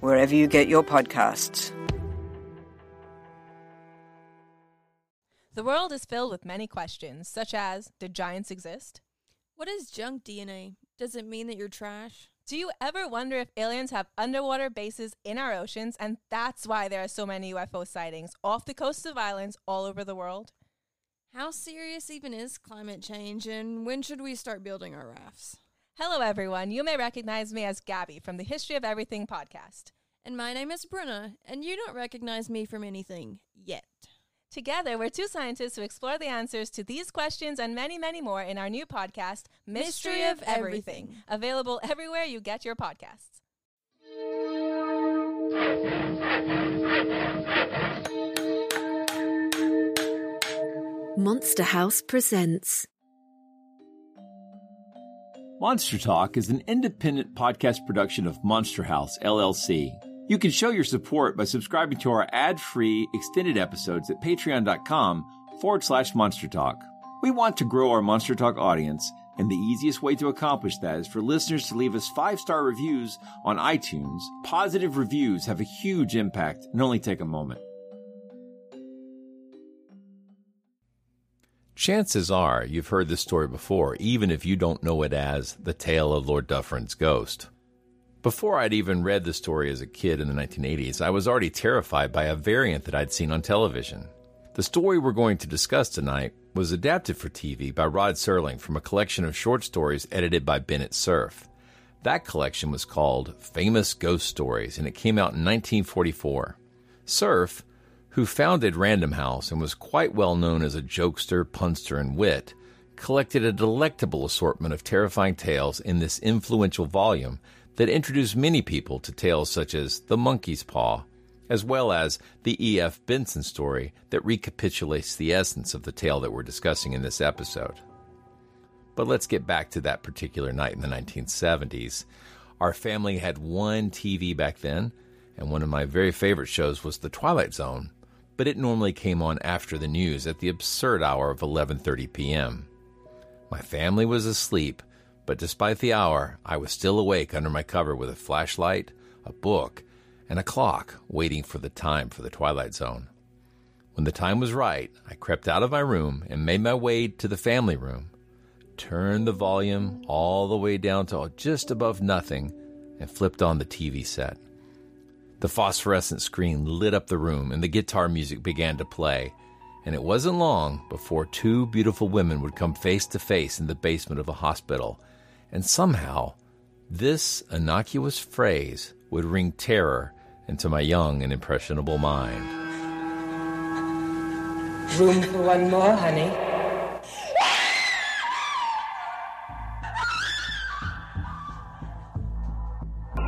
wherever you get your podcasts. The world is filled with many questions, such as Did giants exist? What is junk DNA? Does it mean that you're trash? Do you ever wonder if aliens have underwater bases in our oceans and that's why there are so many UFO sightings off the coasts of islands all over the world? How serious even is climate change and when should we start building our rafts? Hello, everyone. You may recognize me as Gabby from the History of Everything podcast. And my name is Bruna, and you don't recognize me from anything yet. Together, we're two scientists who explore the answers to these questions and many, many more in our new podcast, Mystery, Mystery of of Everything, Everything. available everywhere you get your podcasts. Monster House presents Monster Talk is an independent podcast production of Monster House, LLC. You can show your support by subscribing to our ad free extended episodes at patreon.com forward slash monster talk. We want to grow our Monster Talk audience, and the easiest way to accomplish that is for listeners to leave us five star reviews on iTunes. Positive reviews have a huge impact and only take a moment. Chances are you've heard this story before, even if you don't know it as The Tale of Lord Dufferin's Ghost. Before I'd even read the story as a kid in the 1980s, I was already terrified by a variant that I'd seen on television. The story we're going to discuss tonight was adapted for TV by Rod Serling from a collection of short stories edited by Bennett Cerf. That collection was called Famous Ghost Stories, and it came out in 1944. Cerf, who founded Random House and was quite well known as a jokester, punster, and wit, collected a delectable assortment of terrifying tales in this influential volume that introduced many people to tales such as The Monkey's Paw, as well as the E.F. Benson story that recapitulates the essence of the tale that we're discussing in this episode. But let's get back to that particular night in the 1970s. Our family had one TV back then, and one of my very favorite shows was The Twilight Zone, but it normally came on after the news at the absurd hour of 11:30 p.m. My family was asleep, but despite the hour, I was still awake under my cover with a flashlight, a book, and a clock waiting for the time for the Twilight Zone. When the time was right, I crept out of my room and made my way to the family room, turned the volume all the way down to just above nothing, and flipped on the TV set. The phosphorescent screen lit up the room and the guitar music began to play. And it wasn't long before two beautiful women would come face to face in the basement of a hospital. And somehow, this innocuous phrase would ring terror into my young and impressionable mind. Room for one more, honey.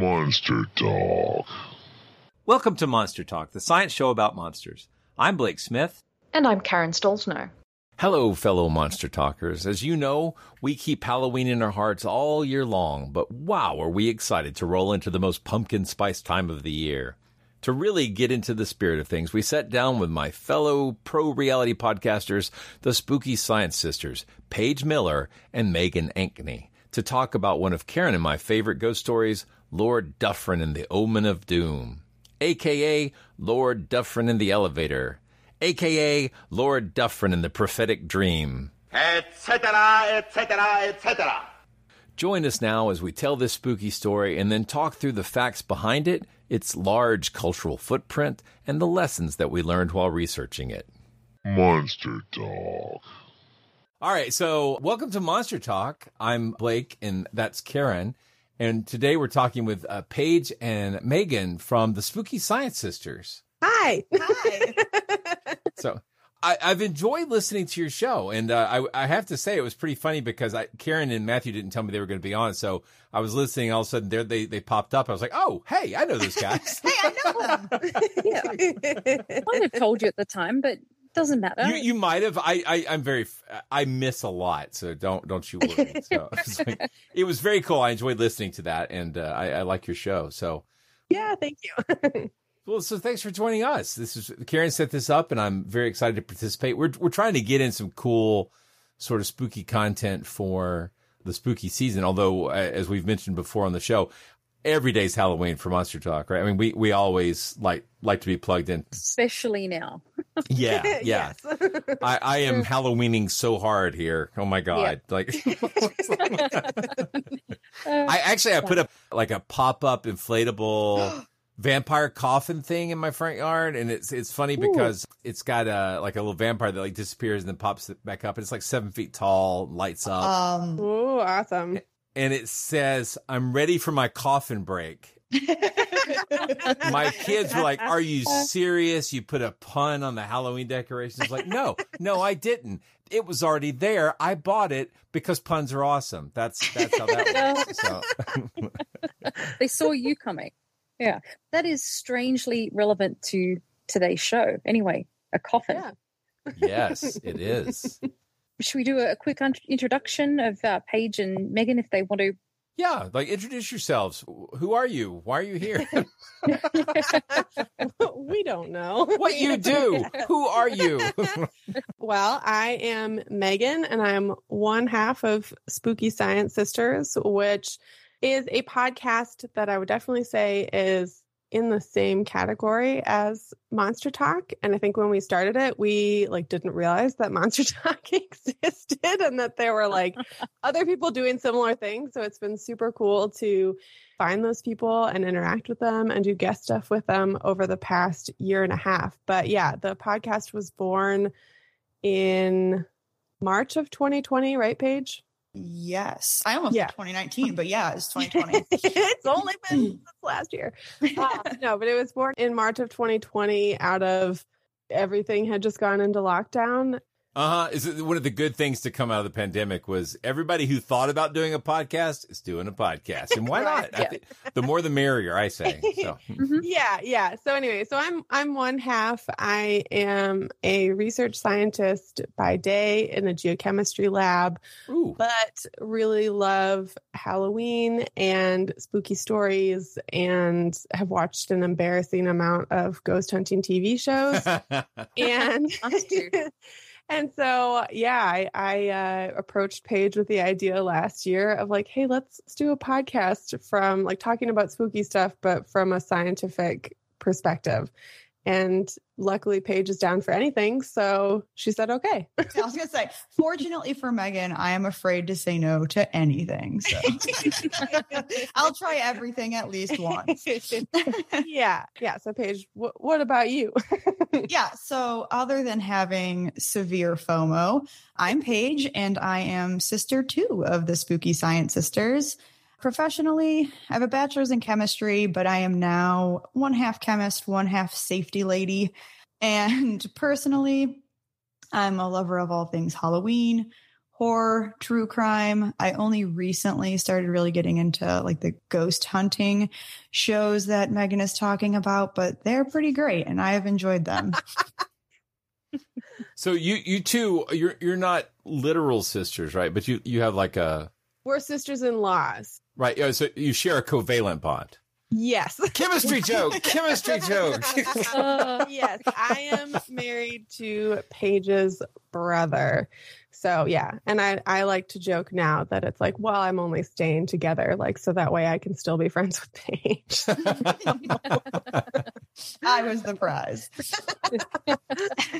Monster Talk. Welcome to Monster Talk, the science show about monsters. I'm Blake Smith. And I'm Karen Stollznow. Hello, fellow monster talkers. As you know, we keep Halloween in our hearts all year long, but wow, are we excited to roll into the most pumpkin spice time of the year. To really get into the spirit of things, we sat down with my fellow pro reality podcasters, the Spooky Science Sisters, Paige Miller and Megan Ankney, to talk about one of Karen and my favorite ghost stories, Lord Dufferin and the Omen of Doom, aka Lord Dufferin in the Elevator, aka Lord Dufferin in the Prophetic Dream. etc., etc., etc. Join us now as we tell this spooky story and then talk through the facts behind it, its large cultural footprint, and the lessons that we learned while researching it. Monster Talk. All right, so welcome to Monster Talk. I'm Blake, and that's Karen. And today we're talking with uh, Paige and Megan from the Spooky Science Sisters. Hi. Hi. So I, I've enjoyed listening to your show, and uh, I, I have to say it was pretty funny because I, Karen and Matthew didn't tell me they were going to be on, so I was listening. All of a sudden, there they they popped up. I was like, "Oh, hey, I know those guys." hey, I know them. yeah. I might have told you at the time, but doesn't matter. You, you might have. I, I I'm very. I miss a lot, so don't don't you worry. So it, like, it was very cool. I enjoyed listening to that, and uh, I, I like your show. So yeah, thank you. Well, so thanks for joining us. This is Karen set this up, and I'm very excited to participate. We're we're trying to get in some cool, sort of spooky content for the spooky season. Although, uh, as we've mentioned before on the show, every day's Halloween for Monster Talk, right? I mean, we we always like like to be plugged in, especially now. yeah, yeah. I, I am Halloweening so hard here. Oh my god! Yeah. Like, I actually I put up like a pop up inflatable vampire coffin thing in my front yard and it's it's funny Ooh. because it's got a like a little vampire that like disappears and then pops back up and it's like seven feet tall lights up um Ooh, awesome and it says i'm ready for my coffin break. My kids were like are you serious? You put a pun on the halloween decorations? Like no no i didn't. It was already there. I bought it because puns are awesome. That's that's how that works. So they saw you coming. Yeah, that is strangely relevant to today's show. Anyway, a coffin. Yeah. yes, it is. Should we do a quick un- introduction of uh, Paige and Megan if they want to? Yeah, like introduce yourselves. Who are you? Why are you here? we don't know what you do. Who are you? well, I am Megan, and I'm one half of Spooky Science Sisters, which is a podcast that I would definitely say is in the same category as Monster Talk. And I think when we started it, we like didn't realize that Monster Talk existed and that there were like other people doing similar things. So it's been super cool to find those people and interact with them and do guest stuff with them over the past year and a half. But yeah, the podcast was born in March of 2020, right, Paige? Yes. I almost yeah. 2019, but yeah, it's 2020. it's only been since last year. Uh, no, but it was born in March of 2020 out of everything had just gone into lockdown uh huh. Is it one of the good things to come out of the pandemic was everybody who thought about doing a podcast is doing a podcast, and why right, not? Yeah. the more the merrier, I say. So. mm-hmm. Yeah, yeah. So anyway, so I'm I'm one half. I am a research scientist by day in a geochemistry lab, Ooh. but really love Halloween and spooky stories, and have watched an embarrassing amount of ghost hunting TV shows, and. And so, yeah, I, I uh, approached Paige with the idea last year of like, hey, let's, let's do a podcast from like talking about spooky stuff, but from a scientific perspective. And luckily, Paige is down for anything. So she said, okay. I was going to say, fortunately for Megan, I am afraid to say no to anything. So I'll try everything at least once. yeah. Yeah. So, Paige, wh- what about you? yeah. So, other than having severe FOMO, I'm Paige and I am sister two of the Spooky Science Sisters. Professionally, I have a bachelor's in chemistry, but I am now one half chemist, one half safety lady. And personally, I'm a lover of all things Halloween, horror, true crime. I only recently started really getting into like the ghost hunting shows that Megan is talking about, but they're pretty great and I have enjoyed them. so you you two you're you're not literal sisters, right? But you you have like a We're sisters in laws. Right. So you share a covalent bond. Yes. Chemistry joke. Chemistry joke. uh, yes. I am married to Paige's brother. So yeah, and I I like to joke now that it's like, well, I'm only staying together, like so that way I can still be friends with Paige. I was the prize.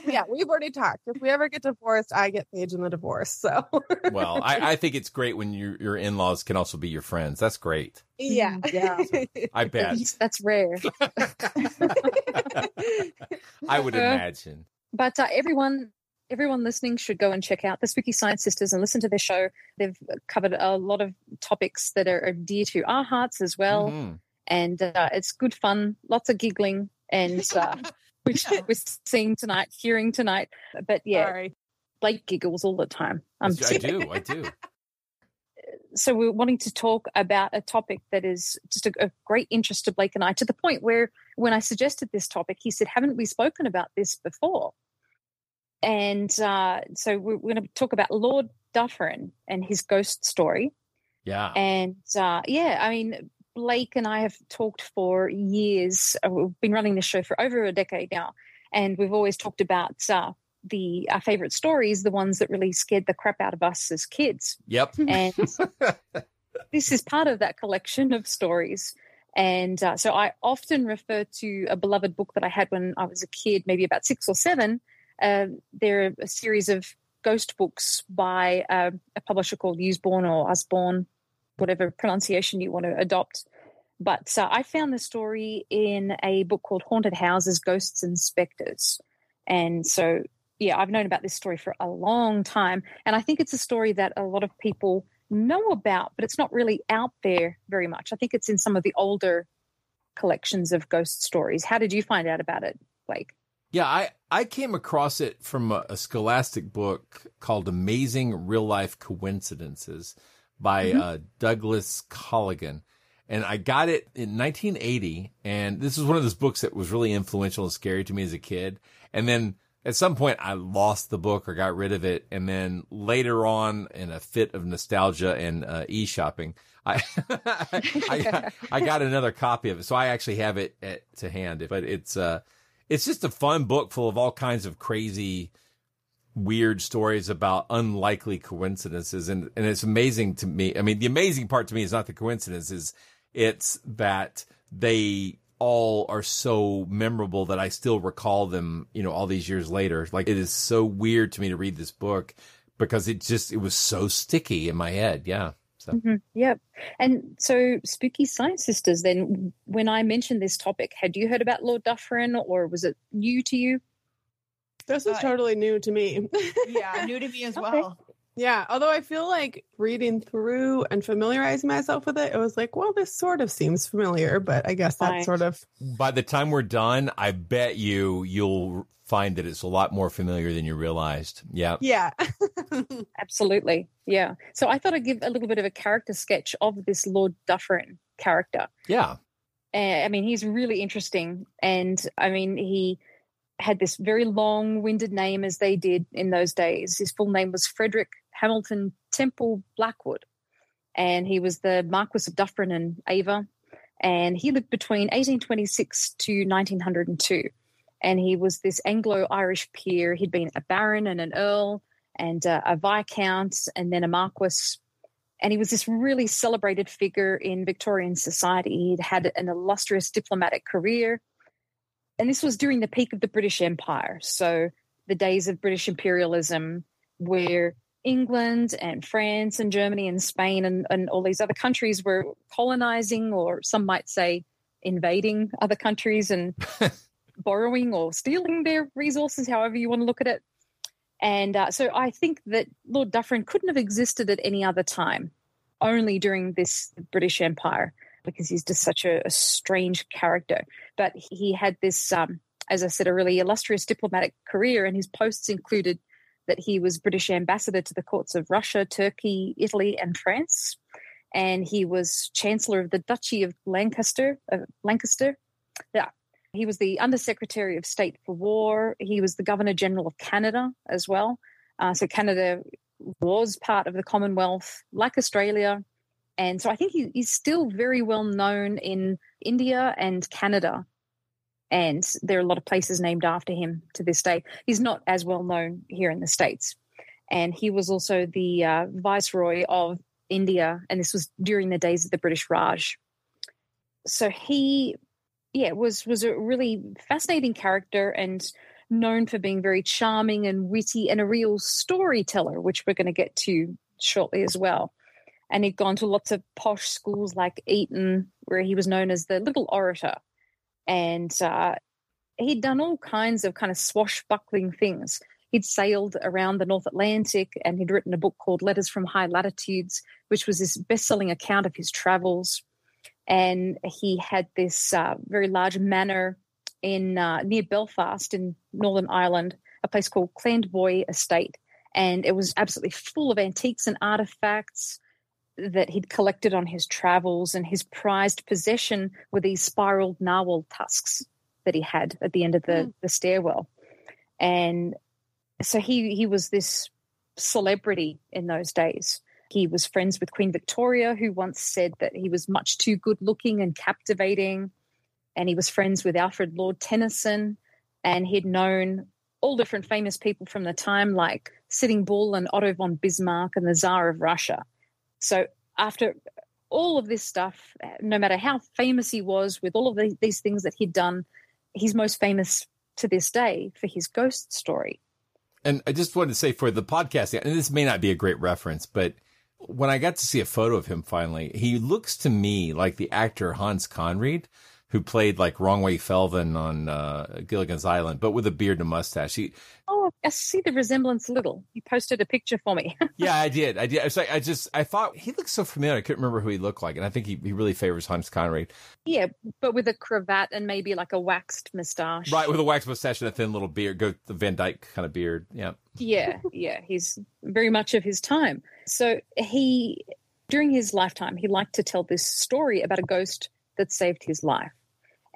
yeah, we've already talked. If we ever get divorced, I get Paige in the divorce. So well, I, I think it's great when your your in laws can also be your friends. That's great. Yeah, yeah. I bet that's rare. I would imagine. But uh, everyone everyone listening should go and check out the Spooky Science Sisters and listen to their show. They've covered a lot of topics that are, are dear to our hearts as well. Mm-hmm. And uh, it's good fun, lots of giggling, and uh, which we're seeing tonight, hearing tonight. But yeah, Sorry. Blake giggles all the time. I'm I do, I do. So we're wanting to talk about a topic that is just a, a great interest to Blake and I, to the point where when I suggested this topic, he said, "Haven't we spoken about this before?" And uh, so we're, we're going to talk about Lord Dufferin and his ghost story. Yeah. And uh, yeah, I mean, Blake and I have talked for years. Uh, we've been running this show for over a decade now, and we've always talked about uh, the our favorite stories, the ones that really scared the crap out of us as kids. Yep. And this is part of that collection of stories. And uh, so I often refer to a beloved book that I had when I was a kid, maybe about six or seven, there are a series of ghost books by uh, a publisher called Usborne or Usborne, whatever pronunciation you want to adopt. But uh, I found the story in a book called Haunted Houses, Ghosts and Spectres. And so, yeah, I've known about this story for a long time. And I think it's a story that a lot of people know about, but it's not really out there very much. I think it's in some of the older collections of ghost stories. How did you find out about it, Blake? Yeah, I, I came across it from a, a scholastic book called Amazing Real Life Coincidences by mm-hmm. uh, Douglas Colligan. And I got it in 1980. And this is one of those books that was really influential and scary to me as a kid. And then at some point I lost the book or got rid of it. And then later on in a fit of nostalgia and uh, e-shopping, I, I, got, I got another copy of it. So I actually have it at, to hand, but it's, uh, it's just a fun book full of all kinds of crazy weird stories about unlikely coincidences. And and it's amazing to me. I mean the amazing part to me is not the coincidences. It's that they all are so memorable that i still recall them you know all these years later. Like it is so weird to me to read this book because it just it was so sticky in my head. Yeah so. Mm-hmm. Yep. And so, Spooky Science Sisters, then, when I mentioned this topic, had you heard about Lord Dufferin or was it new to you? This is uh, totally new to me. yeah, new to me as okay. Well. Yeah, although I feel like reading through and familiarizing myself with it, it was like, well, this sort of seems familiar, but I guess that's sort of. By the time we're done, I bet you you'll find that it's a lot more familiar than you realized. Yeah. Yeah. Absolutely. Yeah. So I thought I'd give a little bit of a character sketch of this Lord Dufferin character. Yeah. Uh, I mean, he's really interesting. And I mean, he had this very long winded name as they did in those days. His full name was Frederick Hamilton Temple Blackwood. And he was the Marquis of Dufferin and Ava. And he lived between 1826 to 1902 and he was this Anglo-Irish peer. He'd been a baron and an earl and uh, a viscount and then a marquis. And he was this really celebrated figure in Victorian society. He'd had an illustrious diplomatic career. And this was during the peak of the British Empire. So the days of British imperialism, where England and France and Germany and Spain and, and all these other countries were colonizing, or some might say invading other countries and borrowing or stealing their resources, however you want to look at it. And uh, so I think that Lord Dufferin couldn't have existed at any other time, only during this British Empire, because he's just such a, a strange character. But he had this, um, as I said, a really illustrious diplomatic career, and his posts included that he was British ambassador to the courts of Russia, Turkey, Italy, and France. And he was Chancellor of the Duchy of Lancaster. Uh, Lancaster, yeah, he was the Undersecretary of State for War. He was the Governor General of Canada as well. Uh, so Canada was part of the Commonwealth, like Australia. And so I think he, he's still very well known in India and Canada. And there are a lot of places named after him to this day. He's not as well known here in the States. and he was also the uh, viceroy of India, and this was during the days of the British Raj. So he, yeah, was was a really fascinating character and known for being very charming and witty and a real storyteller, which we're going to get to shortly as well. And he'd gone to lots of posh schools like Eton, where he was known as the little orator. And uh, he'd done all kinds of kind of swashbuckling things. He'd sailed around the North Atlantic and he'd written a book called Letters from High Latitudes, which was this best selling account of his travels. And he had this uh, very large manor in uh, near Belfast in Northern Ireland, a place called Clandeboye Estate. And it was absolutely full of antiques and artifacts that he'd collected on his travels. And his prized possession were these spiraled narwhal tusks that he had at the end of the, mm. the stairwell. And so he he was this celebrity in those days. He was friends with Queen Victoria, who once said that he was much too good looking and captivating. And he was friends with Alfred Lord Tennyson, and he'd known all different famous people from the time, like Sitting Bull and Otto von Bismarck and the Tsar of Russia. So after all of this stuff, no matter how famous he was with all of the, these things that he'd done, he's most famous to this day for his ghost story. And I just wanted to say for the podcast, and this may not be a great reference, but when I got to see a photo of him finally, he looks to me like the actor Hans Conried who played like Wrong-Way Feldman on uh, Gilligan's Island, but with a beard and a mustache. He, oh, I see the resemblance a little. You posted a picture for me. yeah, I did. I did. I, like, I just I thought he looked so familiar. I couldn't remember who he looked like, and I think he, he really favors Hans Conried. Yeah, but with a cravat and maybe like a waxed mustache. Right, with a waxed mustache and a thin little beard, go the Van Dyke kind of beard. Yeah. Yeah, yeah. He's very much of his time. So he during his lifetime, he liked to tell this story about a ghost that saved his life.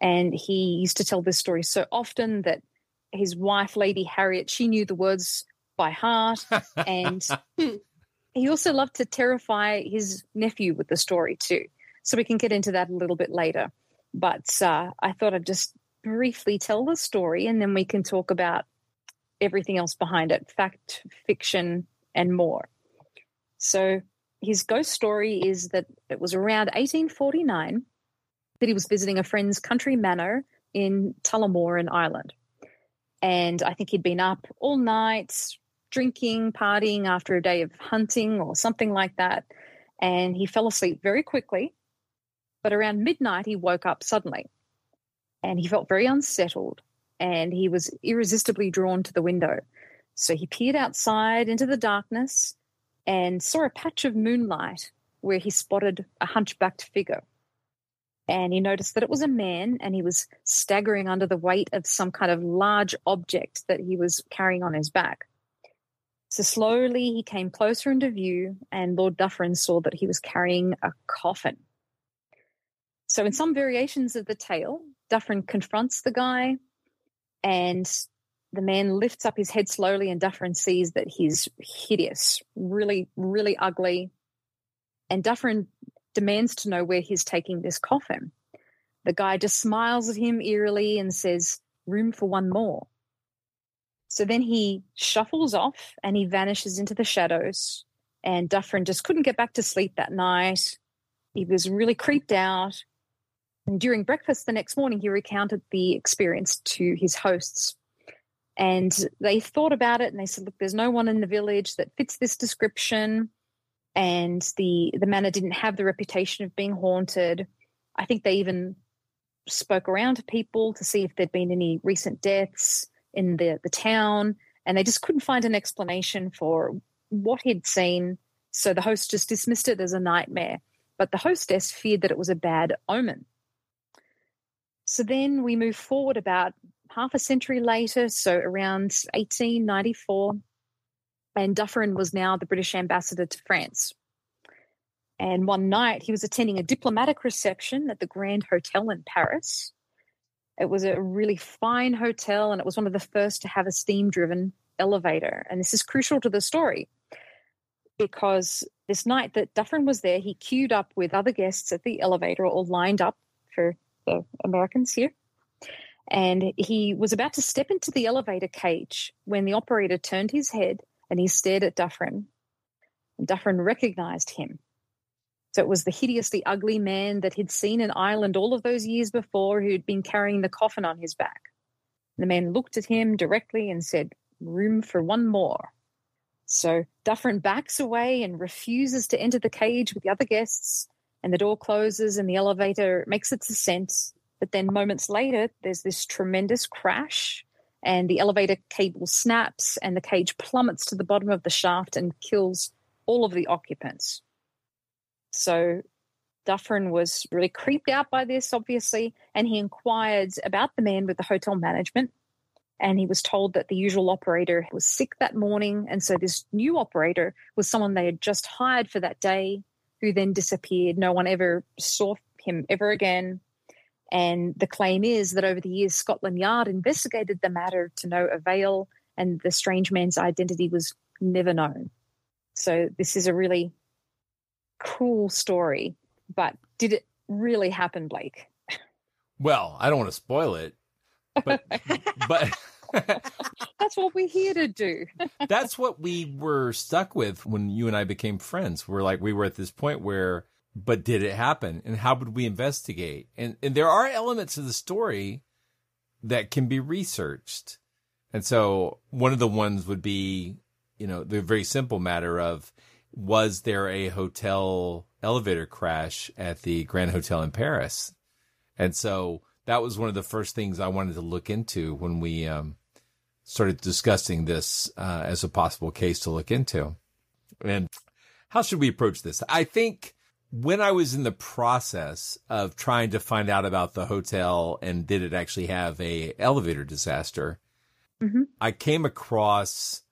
And he used to tell this story so often that his wife, Lady Harriet, she knew the words by heart. and he also loved to terrify his nephew with the story too. So we can get into that a little bit later. But uh, I thought I'd just briefly tell the story and then we can talk about everything else behind it fact, fiction, and more. So his ghost story is that it was around 1849 that he was visiting a friend's country manor in Tullamore in Ireland. And I think he'd been up all night, drinking, partying after a day of hunting or something like that. And he fell asleep very quickly. But around midnight, he woke up suddenly and he felt very unsettled and he was irresistibly drawn to the window. So he peered outside into the darkness and saw a patch of moonlight where he spotted a hunchbacked figure and he noticed that it was a man and he was staggering under the weight of some kind of large object that he was carrying on his back. So slowly he came closer into view, and Lord Dufferin saw that he was carrying a coffin. So, in some variations of the tale, Dufferin confronts the guy, and the man lifts up his head slowly, and Dufferin sees that he's hideous, really, really ugly. And Dufferin demands to know where he's taking this coffin. The guy just smiles at him eerily and says, Room for one more. So then he shuffles off and he vanishes into the shadows. And Dufferin just couldn't get back to sleep that night. He was really creeped out. And during breakfast the next morning, he recounted the experience to his hosts. And they thought about it and they said, Look, there's no one in the village that fits this description and the the manor didn't have the reputation of being haunted. I think they even spoke around to people to see if there'd been any recent deaths in the the town, and they just couldn't find an explanation for what he'd seen. So the host just dismissed it as a nightmare. But the hostess feared that it was a bad omen. So then we move forward about half a century later, so around 1894, and Dufferin was now the British ambassador to France. And one night he was attending a diplomatic reception at the Grand Hotel in Paris. It was a really fine hotel and it was one of the first to have a steam driven elevator. And this is crucial to the story because this night that Dufferin was there, he queued up with other guests at the elevator, all lined up for the Americans here. And he was about to step into the elevator cage when the operator turned his head and he stared at Dufferin. And Dufferin recognized him. So it was the hideously ugly man that he'd seen in Ireland all of those years before who'd been carrying the coffin on his back. The man looked at him directly and said, Room for one more. So Dufferin backs away and refuses to enter the cage with the other guests, and the door closes and the elevator makes its ascent. But then moments later, there's this tremendous crash, and the elevator cable snaps, and the cage plummets to the bottom of the shaft and kills all of the occupants. So Dufferin was really creeped out by this, obviously, and he inquired about the man with the hotel management. And he was told that the usual operator was sick that morning. And so this new operator was someone they had just hired for that day, who then disappeared. No one ever saw him ever again. And the claim is that over the years, Scotland Yard investigated the matter to no avail, and the strange man's identity was never known. So this is a really cool story, but did it really happen, Blake? Well, I don't want to spoil it, but but that's what we're here to do. that's what we were stuck with when you and I became friends. We're like we were at this point where but did it happen and how would we investigate? And and there are elements of the story that can be researched. And so one of the ones would be, you know, the very simple matter of was there a hotel elevator crash at the Grand Hotel in Paris? And so that was one of the first things I wanted to look into when we um, started discussing this uh, as a possible case to look into. And how should we approach this? I think when I was in the process of trying to find out about the hotel and did it actually have a elevator disaster, mm-hmm. I came across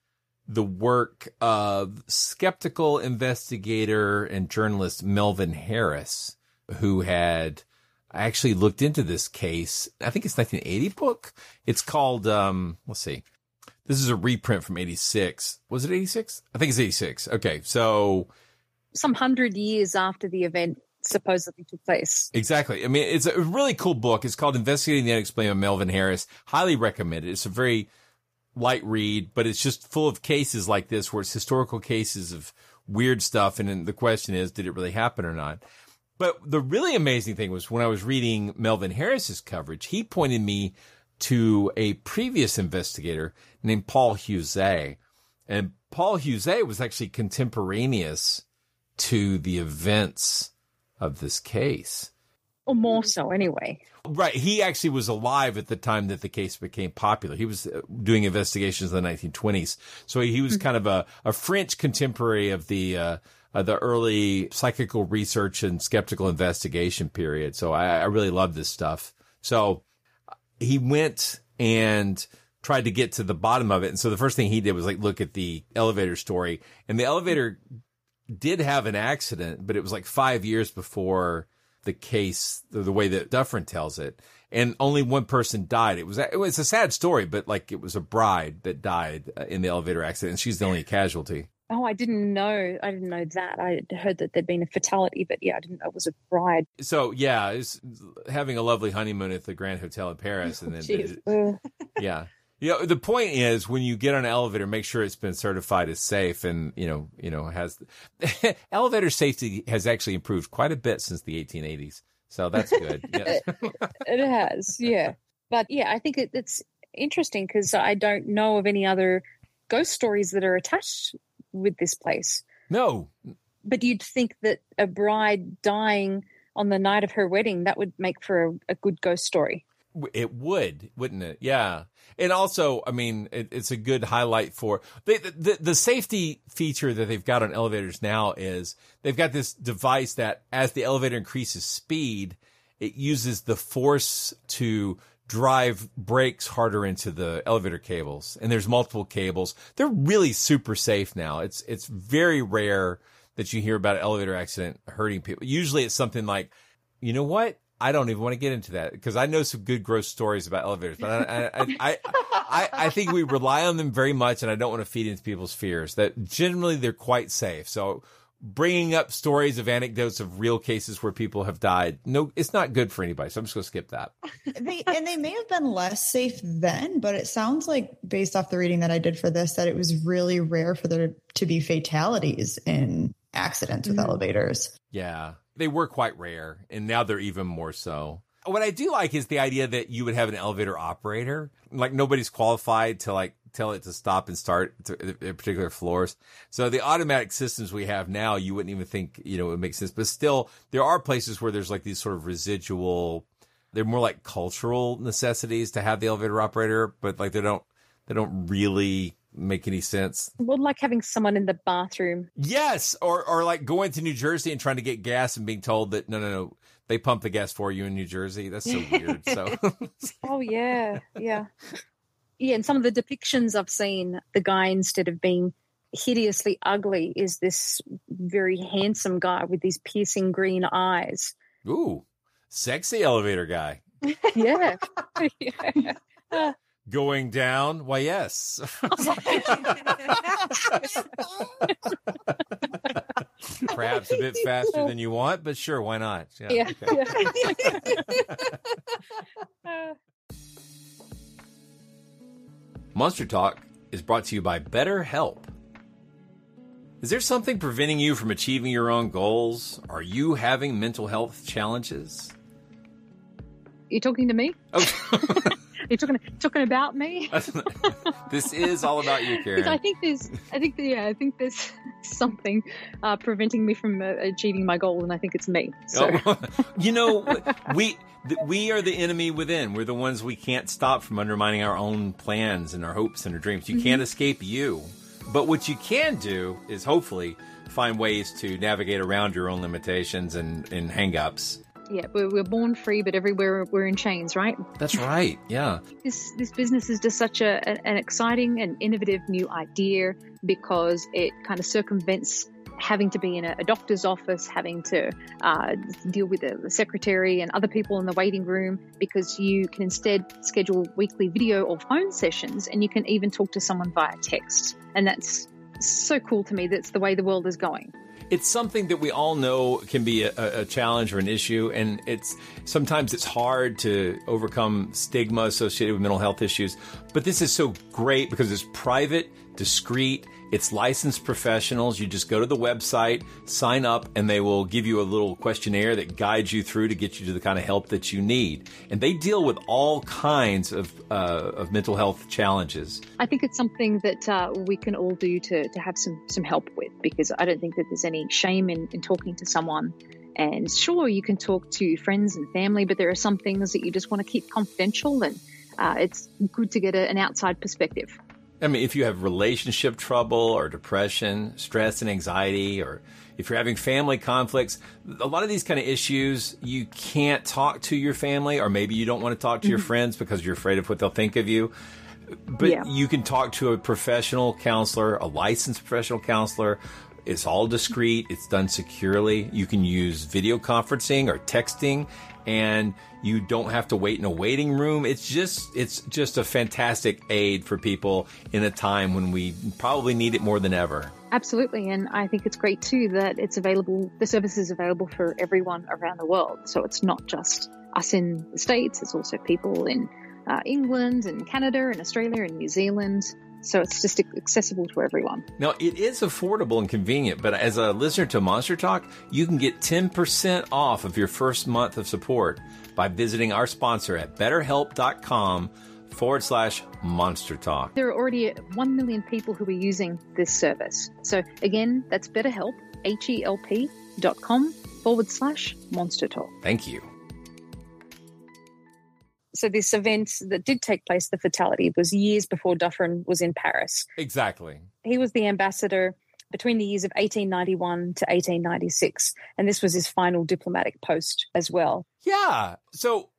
the work of skeptical investigator and journalist Melvin Harris, who had actually looked into this case. I think it's 1980 book. It's called, um, let's see. This is a reprint from 86. Was it 86? I think it's 86. Okay. So some hundred years after the event supposedly took place. Exactly. I mean, it's a really cool book. It's called Investigating the Unexplained by Melvin Harris. Highly recommended. It's a very light read, but it's just full of cases like this where it's historical cases of weird stuff. And the question is, did it really happen or not? But the really amazing thing was when I was reading Melvin Harris's coverage, he pointed me to a previous investigator named Paul Heuzé. And Paul Heuzé was actually contemporaneous to the events of this case. Or more so, anyway. Right. He actually was alive at the time that the case became popular. He was uh, doing investigations in the 1920s. So he was mm-hmm. kind of a, a French contemporary of the, uh, uh, the early psychical research and skeptical investigation period. So I, I really love this stuff. So he went and tried to get to the bottom of it. And so the first thing he did was like look at the elevator story and the elevator did have an accident, but it was like five years before the case, the, the way that Dufferin tells it, and only one person died. It was it was a sad story, but like it was a bride that died uh, in the elevator accident, and she's the only casualty. Oh, I didn't know. I didn't know that. I heard that there'd been a fatality, but yeah, I didn't know it was a bride. So yeah, having a lovely honeymoon at the Grand Hotel in Paris, and then it, yeah, you know, the point is when you get on an elevator, make sure it's been certified as safe and, you know, you know, has elevator safety has actually improved quite a bit since the 1880s. So that's good. Yes. it has. Yeah. But yeah, I think it, it's interesting because I don't know of any other ghost stories that are attached with this place. No. But you'd think that a bride dying on the night of her wedding, that would make for a, a good ghost story. It would, wouldn't it? Yeah. And also, I mean, it, it's a good highlight for the, the, the safety feature that they've got on elevators now is they've got this device that as the elevator increases speed, it uses the force to drive brakes harder into the elevator cables. And there's multiple cables. They're really super safe now. It's, it's very rare that you hear about an elevator accident hurting people. Usually it's something like, you know what? I don't even want to get into that because I know some good gross stories about elevators, but I, I, I, I, I, think we rely on them very much, and I don't want to feed into people's fears. That generally they're quite safe. So bringing up stories of anecdotes of real cases where people have died. No, it's not good for anybody. So I'm just going to skip that. they and they may have been less safe then, but it sounds like based off the reading that I did for this that it was really rare for there to be fatalities in accidents with mm-hmm. elevators. Yeah. They were quite rare and now they're even more so. What I do like is the idea that you would have an elevator operator. Like nobody's qualified to like tell it to stop and start at particular floors. So the automatic systems we have now, you wouldn't even think, you know, it makes sense. But still, there are places where there's like these sort of residual, they're more like cultural necessities to have the elevator operator, but like they don't, they don't really make any sense. Well, like having someone in the bathroom. Yes. Or, or like going to New Jersey and trying to get gas and being told that, no, no, no, they pump the gas for you in New Jersey. That's so weird. So, oh yeah, yeah yeah, and some of the depictions I've seen, the guy instead of being hideously ugly is this very handsome guy with these piercing green eyes. Ooh, sexy elevator guy. yeah. yeah. Going down? Why, yes. Perhaps a bit faster than you want, but sure, why not? Yeah. yeah. Okay. Monster Talk is brought to you by BetterHelp. Is there something preventing you from achieving your own goals? Are you having mental health challenges? You talking to me? Oh. You're talking talking about me. this is all about you, Karen. I think there's, I think, yeah, I think there's something uh, preventing me from uh, achieving my goal, and I think it's me. So. Oh, you know, we we are the enemy within. We're the ones we can't stop from undermining our own plans and our hopes and our dreams. You mm-hmm. can't escape you. But what you can do is hopefully find ways to navigate around your own limitations and, and hangups. Yeah, we're, we're born free, but everywhere we're in chains, right? That's right. Yeah. this this business is just such a, an exciting and innovative new idea because it kind of circumvents having to be in a, doctor's office, having to uh, deal with the secretary and other people in the waiting room, because you can instead schedule weekly video or phone sessions and you can even talk to someone via text. And that's so cool to me. That's the way the world is going it's something that we all know can be a, a, challenge or an issue, and it's sometimes it's hard to overcome stigma associated with mental health issues. But this is so great because it's private, discreet, it's licensed professionals. You just go to the website, sign up, and they will give you a little questionnaire that guides you through to get you to the kind of help that you need. And they deal with all kinds of, uh, of mental health challenges. I think it's something that uh, we can all do to, to have some, some help with because I don't think that there's any shame in, in talking to someone. And sure, you can talk to friends and family, but there are some things that you just want to keep confidential, and uh, it's good to get a, an outside perspective. I mean, if you have relationship trouble or depression, stress and anxiety, or if you're having family conflicts, a lot of these kind of issues, you can't talk to your family, or maybe you don't want to talk to mm-hmm. your friends because you're afraid of what they'll think of you. But yeah. you can talk to a professional counselor, a licensed professional counselor. It's all discreet. It's done securely. You can use video conferencing or texting and you don't have to wait in a waiting room. It's just it's just a fantastic aid for people in a time when we probably need it more than ever. Absolutely, and I think it's great too that it's available. The service is available for everyone around the world, so it's not just us in the states. It's also people in uh, England and Canada and Australia and New Zealand. So it's just accessible to everyone. Now, it is affordable and convenient, but as a listener to Monster Talk, you can get 10% off of your first month of support by visiting our sponsor at betterhelp.com forward slash monster talk. There are already 1 million people who are using this service. So again, that's betterhelp, H-E-L-P dot com forward slash monster talk. Thank you so this event that did take place, the fatality, was years before Dufferin was in Paris. Exactly. He was the ambassador between the years of 1891 to 1896, and this was his final diplomatic post as well. Yeah. So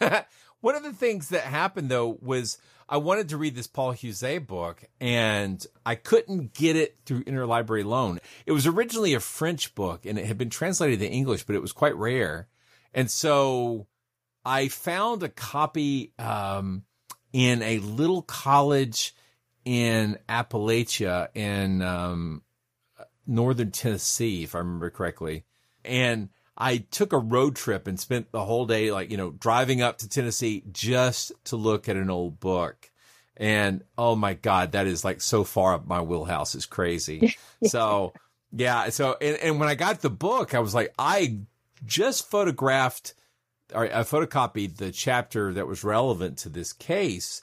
one of the things that happened though was I wanted to read this Paul Heuzé book and I couldn't get it through interlibrary loan. It was originally a French book and it had been translated to English, but it was quite rare. And so I found a copy um, in a little college in Appalachia in um, northern Tennessee, if I remember correctly. And I took a road trip and spent the whole day, like, you know, driving up to Tennessee just to look at an old book. And oh my God, that is like so far up my wheelhouse. It's crazy. So, yeah. So, and, and when I got the book, I was like, I just photographed I photocopied the chapter that was relevant to this case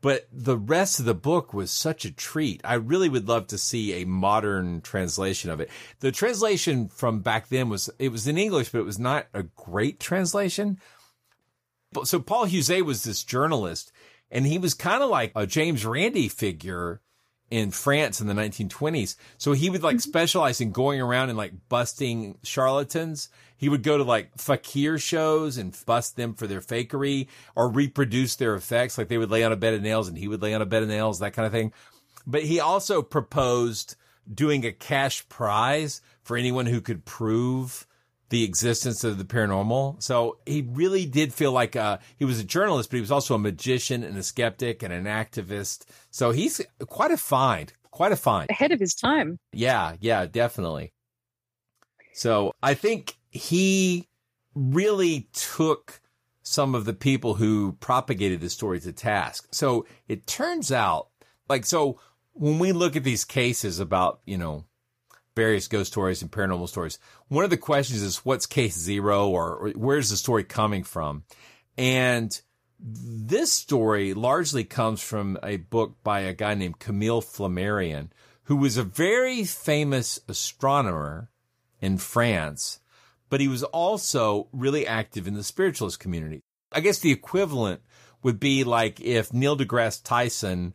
but the rest of the book was such a treat. I really would love to see a modern translation of it. The translation from back then was it was in English, but it was not a great translation. So Paul Heuzé was this journalist, and he was kind of like a James Randi figure in France in the 1920s. So he would like mm-hmm. specialize in going around and like busting charlatans. He would go to like fakir shows and bust them for their fakery or reproduce their effects. Like they would lay on a bed of nails and he would lay on a bed of nails, that kind of thing. But he also proposed doing a cash prize for anyone who could prove the existence of the paranormal. So he really did feel like uh, he was a journalist, but he was also a magician and a skeptic and an activist. So he's quite a find, quite a find. Ahead of his time. Yeah, yeah, definitely. So I think he really took some of the people who propagated the story to task. So it turns out, like, so when we look at these cases about, you know, various ghost stories and paranormal stories. One of the questions is what's case zero or, or where's the story coming from? And this story largely comes from a book by a guy named Camille Flammarion, who was a very famous astronomer in France, but he was also really active in the spiritualist community. I guess the equivalent would be like if Neil deGrasse Tyson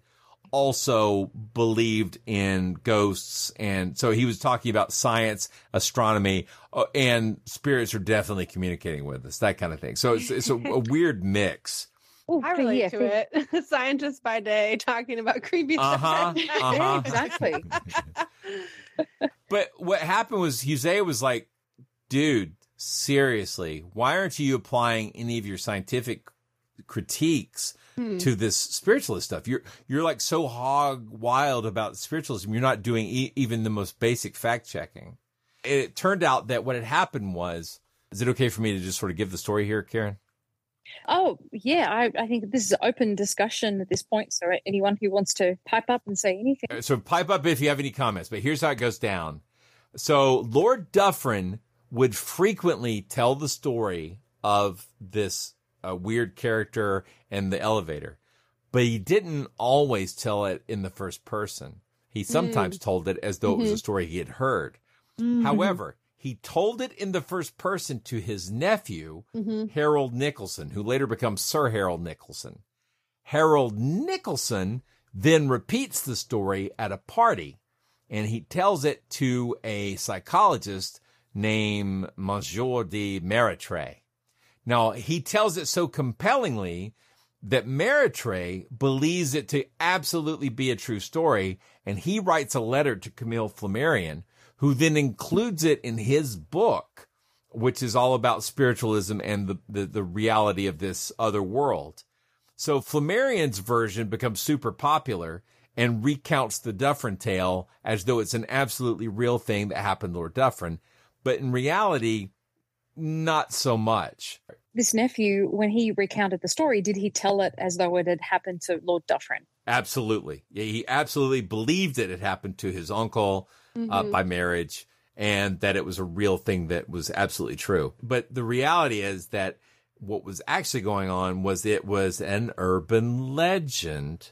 also believed in ghosts. And so he was talking about science, astronomy, uh, and spirits are definitely communicating with us, that kind of thing. So it's, it's a, a weird mix. Ooh, I relate yeah, to it. Scientists by day talking about creepy stuff. uh-huh. Uh-huh. exactly. but what happened was Heuzé was like, dude, seriously, why aren't you applying any of your scientific critiques hmm. to this spiritualist stuff. You're you're like so hog wild about spiritualism. You're not doing e- even the most basic fact checking. It turned out that what had happened was. Is it okay for me to just sort of give the story here, Karen? Oh, yeah. I, I, think this is open discussion at this point. So, anyone who wants to pipe up and say anything. So, pipe up if you have any comments. But here's how it goes down. So, Lord Dufferin would frequently tell the story of this a weird character and the elevator, but he didn't always tell it in the first person. He sometimes mm. told it as though mm-hmm. it was a mm-hmm. story he had heard. Mm-hmm. However, he told it in the first person to his nephew, mm-hmm. Harold Nicolson, who later becomes Sir Harold Nicolson. Harold Nicolson then repeats the story at a party and he tells it to a psychologist named Monsieur de Meretre. Now, he tells it so compellingly that Meretre believes it to absolutely be a true story, and he writes a letter to Camille Flammarion, who then includes it in his book, which is all about spiritualism and the, the, the reality of this other world. So Flammarion's version becomes super popular and recounts the Dufferin tale as though it's an absolutely real thing that happened to Lord Dufferin. But in reality, not so much. This nephew, when he recounted the story, did he tell it as though it had happened to Lord Dufferin? Absolutely. He absolutely believed that it happened to his uncle uh, mm-hmm. uh, by marriage and that it was a real thing that was absolutely true. But the reality is that what was actually going on was it was an urban legend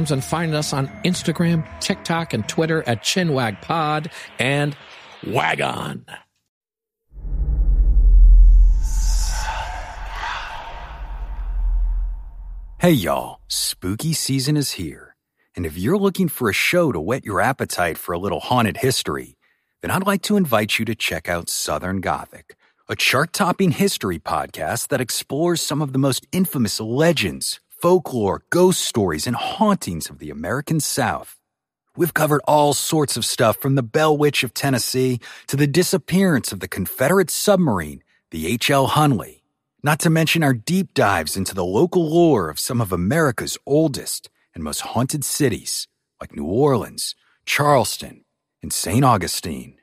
and find us on Instagram, TikTok, and Twitter at ChinwagPod and Wagon. Hey y'all, spooky season is here. And if you're looking for a show to whet your appetite for a little haunted history, then I'd like to invite you to check out Southern Gothic, a chart topping history podcast that explores some of the most infamous legends, folklore, ghost stories, and hauntings of the American South. We've covered all sorts of stuff from the Bell Witch of Tennessee to the disappearance of the Confederate submarine, the H.L. Hunley not to mention our deep dives into the local lore of some of America's oldest and most haunted cities, like New Orleans, Charleston, and St. Augustine.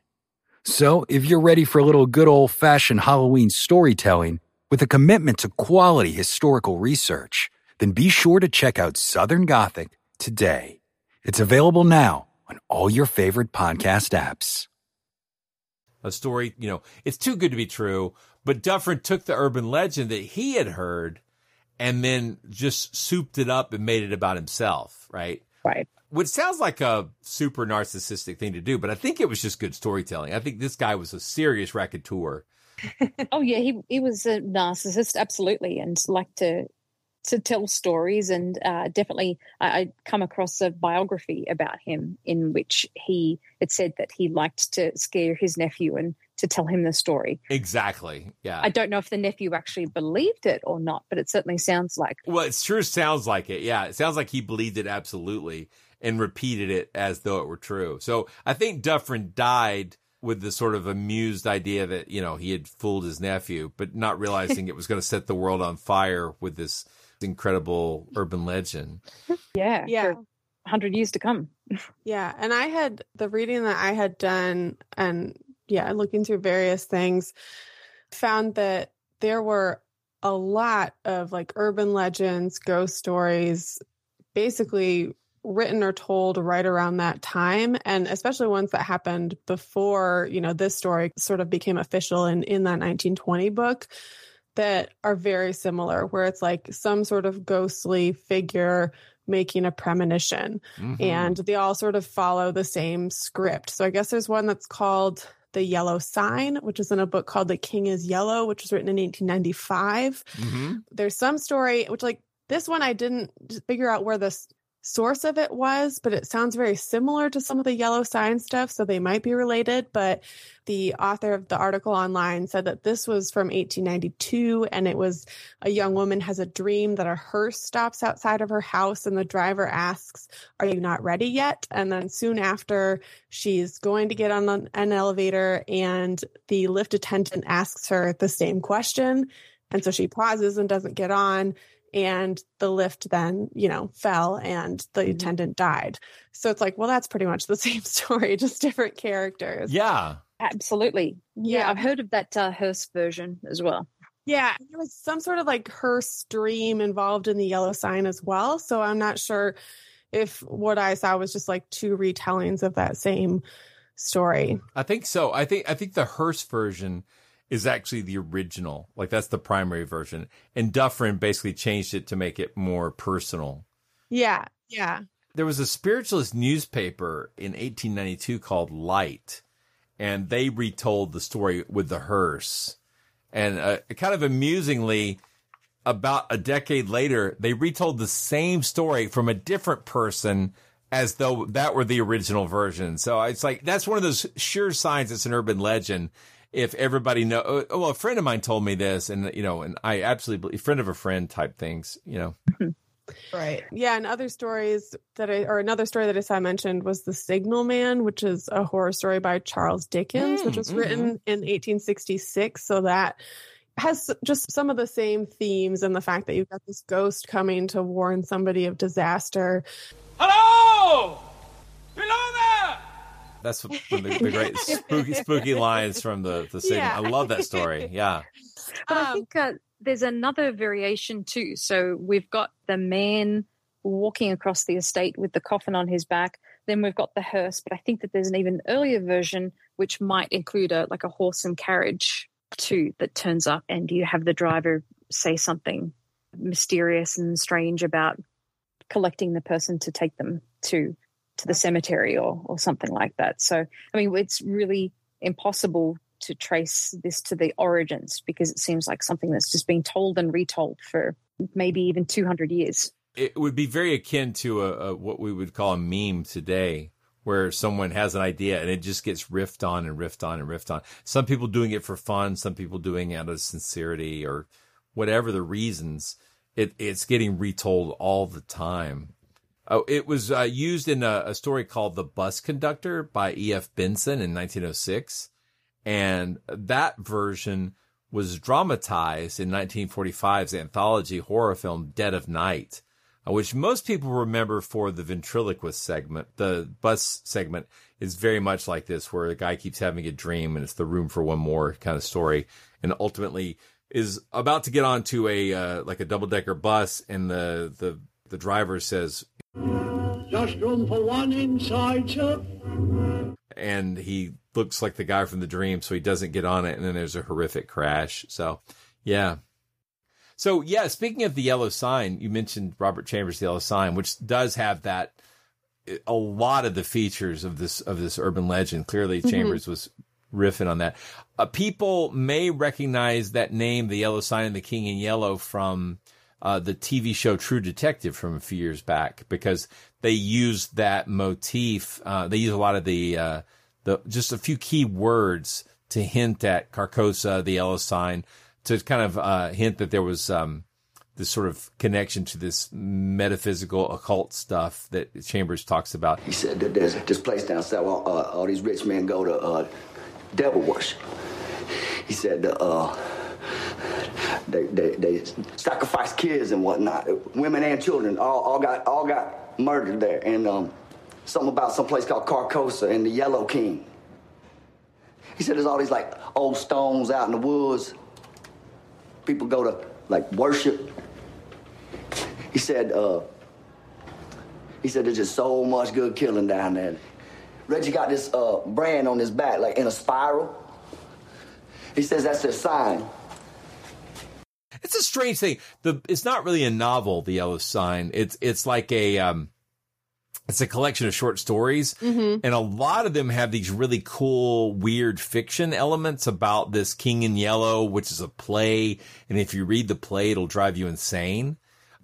So, if you're ready for a little good old fashioned Halloween storytelling with a commitment to quality historical research, then be sure to check out Southern Gothic today. It's available now on all your favorite podcast apps. A story, you know, it's too good to be true but Dufferin took the urban legend that he had heard and then just souped it up and made it about himself, right? Right. Which sounds like a super narcissistic thing to do, but I think it was just good storytelling. I think this guy was a serious raconteur. oh yeah, he he was a narcissist, absolutely, and liked to to tell stories. And uh, definitely, I, I come across a biography about him in which he it said that he liked to scare his nephew and to tell him the story. Exactly. Yeah. I don't know if the nephew actually believed it or not, but it certainly sounds like. Well, it sure sounds like it. Yeah. It sounds like he believed it absolutely and repeated it as though it were true. So I think Dufferin died with the sort of amused idea that, you know, he had fooled his nephew, but not realizing it was going to set the world on fire with this incredible urban legend. Yeah. Yeah. 100 years to come. yeah. And I had the reading that I had done and yeah, looking through various things, found that there were a lot of like urban legends, ghost stories, basically written or told right around that time and especially ones that happened before you know this story sort of became official in in that 1920 book that are very similar where it's like some sort of ghostly figure making a premonition mm-hmm. and they all sort of follow the same script so i guess there's one that's called the Yellow Sign, which is in a book called The King in Yellow, which was written in 1895. Mm-hmm. There's some story, which, like, this one I didn't figure out where this source of it was, but it sounds very similar to some of the yellow sign stuff, so they might be related. But the author of the article online said that this was from 1892, and it was a young woman has a dream that a hearse stops outside of her house, and the driver asks, Are you not ready yet? And then soon after, she's going to get on an elevator, and the lift attendant asks her the same question. And so she pauses and doesn't get on and the lift then you know fell and the mm-hmm. attendant died. So it's like well that's pretty much the same story just different characters. Yeah. Absolutely. Yeah, yeah. i've heard of that uh, hearse version as well. Yeah there was some sort of like hearse dream involved in the yellow sign as well. So i'm not sure if what i saw was just like two retellings of that same story. I think so. I think i think the hearse version is actually the original. Like that's the primary version. And Dufferin basically changed it to make it more personal. Yeah. Yeah. There was a spiritualist newspaper in 1892 called Light, and they retold the story with the hearse. And uh, kind of amusingly, about a decade later, they retold the same story from a different person as though that were the original version. So it's like that's one of those sure signs it's an urban legend if everybody know, oh, oh, well, a friend of mine told me this, and you know, and I absolutely believe, friend of a friend type things, you know. Right. Yeah. And other stories that I, or another story that I saw mentioned was The Signal Man, which is a horror story by Charles Dickens, mm, which was mm-hmm. written in 1866. So that has just some of the same themes and the fact that you've got this ghost coming to warn somebody of disaster. Hello! That's the, the great spooky, spooky lines from the the signal. Yeah. I love that story. Yeah. But um, I think uh, there's another variation too. So we've got the man walking across the estate with the coffin on his back. Then we've got the hearse, but I think that there's an even earlier version which might include a like a horse and carriage too that turns up, and you have the driver say something mysterious and strange about collecting the person to take them to to the cemetery or or something like that. So I mean, it's really impossible to trace this to the origins because it seems like something that's just been told and retold for maybe even 200 years. It would be very akin to a, a what we would call a meme today, where someone has an idea and it just gets riffed on and riffed on and riffed on. Some people doing it for fun, some people doing it out of sincerity or whatever the reasons. It, it's getting retold all the time. Oh, it was uh, used in a, a, story called "The Bus Conductor" by E.F. Benson in 1906, and that version was dramatized in 1945's anthology horror film "Dead of Night," uh, which most people remember for the ventriloquist segment. The bus segment is very much like this, where a guy keeps having a dream, and it's the room for one more kind of story, and ultimately is about to get onto a uh, like a double decker bus, and the the the driver says, "Just room for one inside, sir." And he looks like the guy from the dream, so he doesn't get on it, and then there's a horrific crash. So, yeah. So yeah, speaking of the yellow sign, you mentioned Robert Chambers' the yellow sign, which does have that a lot of the features of this of this urban legend. Clearly, mm-hmm. Chambers was riffing on that. Uh, people may recognize that name, the Yellow Sign and the King in Yellow, from uh, the TV show True Detective from a few years back because they use that motif. Uh, they use a lot of the uh, the just a few key words to hint at Carcosa, the yellow sign, to kind of uh, hint that there was um, this sort of connection to this metaphysical occult stuff that Chambers talks about. He said that there's this place down south where all, uh, all these rich men go to uh, devil worship. He said the they, they, they sacrificed kids and whatnot. Women and children all, all got all got murdered there. And um, something about some place called Carcosa and the Yellow King. He said there's all these like old stones out in the woods. People go to like worship. He said, uh, he said there's just so much good killing down there. Reggie got this uh, brand on his back, like in a spiral. He says that's their sign. It's a strange thing. The it's not really a novel, The Yellow Sign. It's it's like a um it's a collection of short stories mm-hmm. and a lot of them have these really cool weird fiction elements about this king in yellow which is a play and if you read the play it'll drive you insane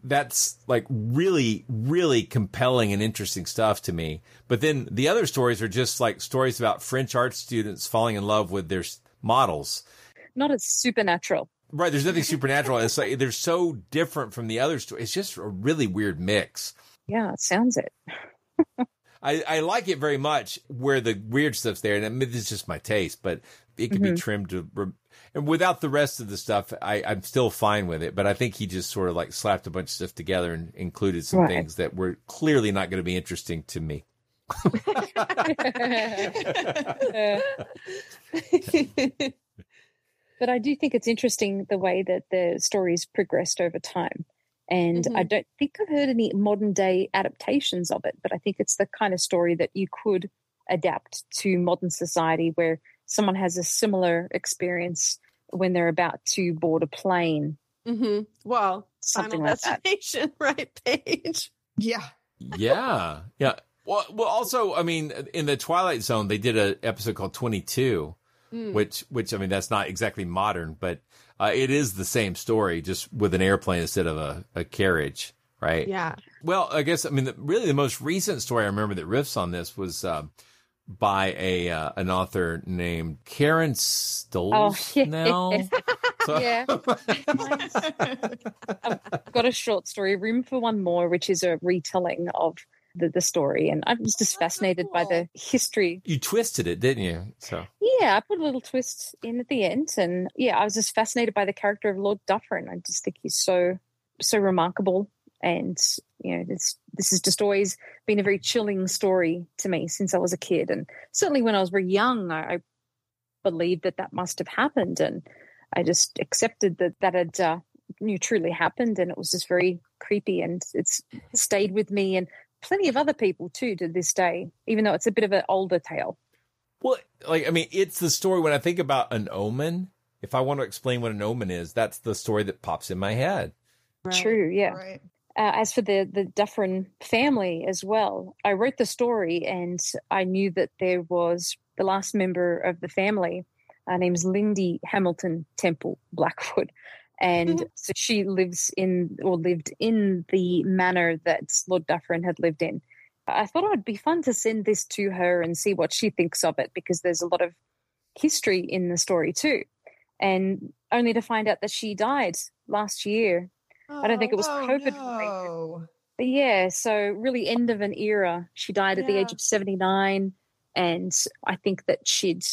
that's like really really compelling and interesting stuff to me but then the other stories are just like stories about french art students falling in love with their models not as supernatural Right. There's nothing supernatural. It's like they're so different from the other stories. It's just a really weird mix. Yeah, it sounds it. I, I like it very much where the weird stuff's there. And I mean, this is just my taste, but it can mm-hmm. be trimmed to, and without the rest of the stuff, I, I'm still fine with it. But I think he just sort of like slapped a bunch of stuff together and included some right. things that were clearly not going to be interesting to me. But I do think it's interesting the way that the stories progressed over time. And mm-hmm. I don't think I've heard any modern day adaptations of it, but I think it's the kind of story that you could adapt to modern society where someone has a similar experience when they're about to board a plane. Mm-hmm. Well, something Final like Destination, right, Paige? Yeah. yeah. Yeah. Well, well, also, I mean, in the Twilight Zone, they did an episode called 22 mm. which which I mean that's not exactly modern, but uh, it is the same story, just with an airplane instead of a, a carriage, right? Yeah. Well, I guess I mean the, really the most recent story I remember that riffs on this was. Uh, by a uh, an author named Karen Stollznow. Oh, yeah. I've got a short story, Room for One More, which is a retelling of the, the story and I was just oh, fascinated by the history. You twisted it, didn't you? So Yeah, I put a little twist in at the end and yeah, I was just fascinated by the character of Lord Dufferin. I just think he's so so remarkable and you know this this has just always been a very chilling story to me since I was a kid and certainly when I was very young I, I believed that that must have happened and I just accepted that that had uh, you know, truly happened and it was just very creepy, and it's stayed with me and plenty of other people too to this day, even though it's a bit of an older tale. Well, like I mean, it's the story when I think about an omen. If I want to explain what an omen is, that's the story that pops in my head. True, yeah. Uh, as for the the Dufferin family as well, I wrote the story and I knew that there was the last member of the family. Her name's Lindy Hamilton Temple Blackwood, and mm-hmm. so she lives in or lived in the manor that Lord Dufferin had lived in. I thought it would be fun to send this to her and see what she thinks of it because there's a lot of history in the story too. And only to find out that she died last year. I don't think it oh, was Oh, COVID no. But yeah, so really end of an era. She died at the age of 79. And I think that she'd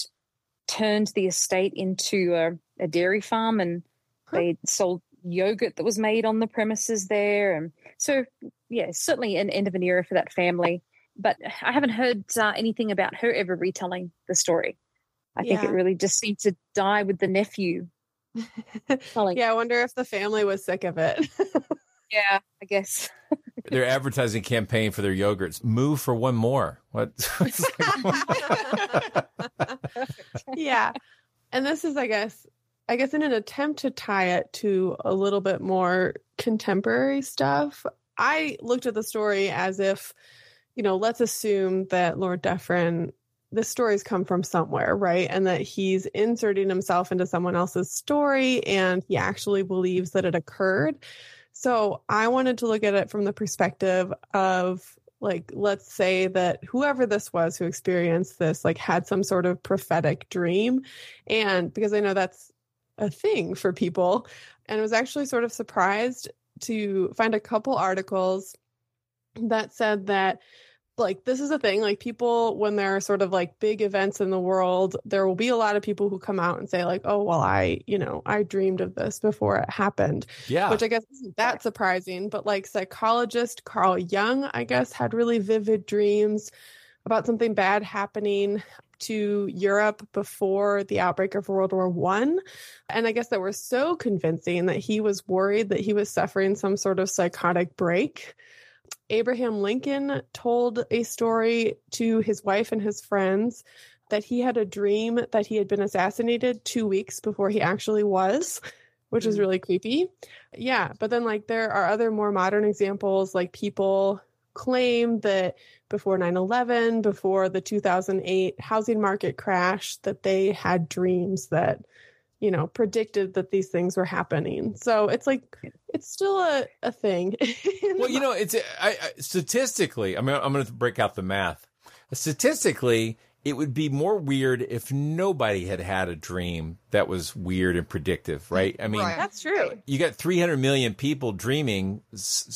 turned the estate into a, a dairy farm and they sold yogurt that was made on the premises there. And so, yeah, certainly an end of an era for that family. But I haven't heard uh, anything about her ever retelling the story. I think Yeah. it really just seemed to die with the nephew. telling. Yeah, I wonder if the family was sick of it. yeah, I guess. Their advertising campaign for their yogurts: "Move for one more." What? yeah. And this is, I guess, I guess in an attempt to tie it to a little bit more contemporary stuff, I looked at the story as if, you know, let's assume that Lord Dufferin, this story's come from somewhere, right? And that he's inserting himself into someone else's story and he actually believes that it occurred. So I wanted to look at it from the perspective of like let's say that whoever this was who experienced this like had some sort of prophetic dream and because i know that's a thing for people and was actually sort of surprised to find a couple articles that said that like this is a thing like people when there are sort of like big events in the world there will be a lot of people who come out and say like oh well i you know i dreamed of this before it happened Yeah. which i guess isn't that surprising but like psychologist carl jung i guess had really vivid dreams about something bad happening to Europe before the outbreak of World War One. And I guess that were so convincing that he was worried that he was suffering some sort of psychotic break. Abraham Lincoln told a story to his wife and his friends that he had a dream that he had been assassinated two weeks before he actually was, which is mm. really creepy. Yeah. But then, like, there are other more modern examples, like people claim that before 9-11 before the 2008 housing market crash that they had dreams that you know predicted that these things were happening so it's like it's still a, a thing well, you know, it's I, I, statistically. I mean, I'm going to break out the math. Statistically, it would be more weird if nobody had had a dream that was weird and predictive, right? I mean, that's true you got 300 million people dreaming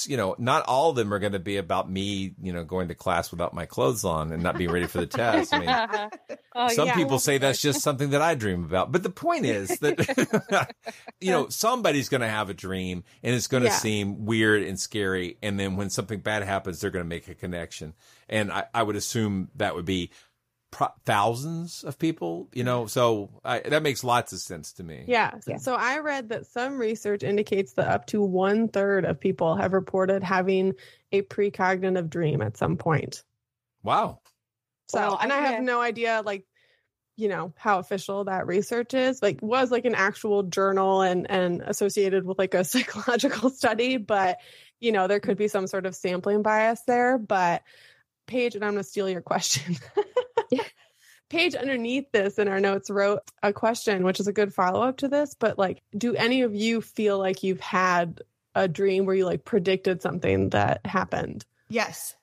you know not all of them are going to be about me you know going to class without my clothes on and not being ready for the test i mean Oh, some yeah. people say that's just something that i dream about but the point is that you know somebody's going to have a dream and it's going to Yeah. seem weird and scary and then when something bad happens they're going to make a connection and i, I would assume that would be pro- thousands of people you know so I, that makes lots of sense to me Yeah. So I read that some research indicates that up to one third of people have reported having a precognitive dream at some point. wow So, Well, and I I have had- no idea, like, you know, how official that research is. Like, was like an actual journal and and associated with like a psychological study, but you know, there could be some sort of sampling bias there. But Paige, and I'm going to steal your question. Paige underneath this in our notes wrote a question, which is a good follow up to this. But like, do any of you feel like you've had a dream where you like predicted something that happened? Yes.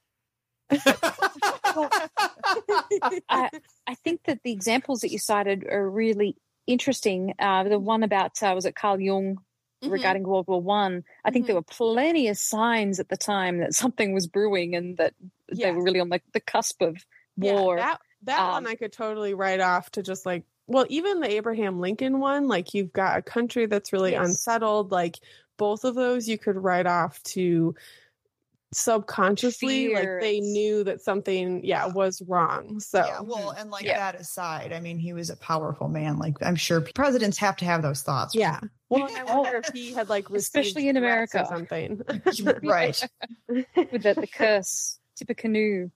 I, I think that the examples that you cited are really interesting. Uh, the one about uh, was it Carl Jung Mm-hmm. regarding World War One. I, think there were plenty of signs at the time that something was brewing and that they were really on the, the cusp of war. Yeah, that that Um, one I could totally write off to just like well, even the Abraham Lincoln one, like you've got a country that's really Yes. unsettled, like both of those you could write off to subconsciously like they knew that something yeah was wrong so Yeah, well, and like Yeah. that aside, I mean, he was a powerful man. Like I'm sure presidents have to have those thoughts. yeah well i wonder if he had like Especially in threats or America. something right. with the, the curse, Tippecanoe.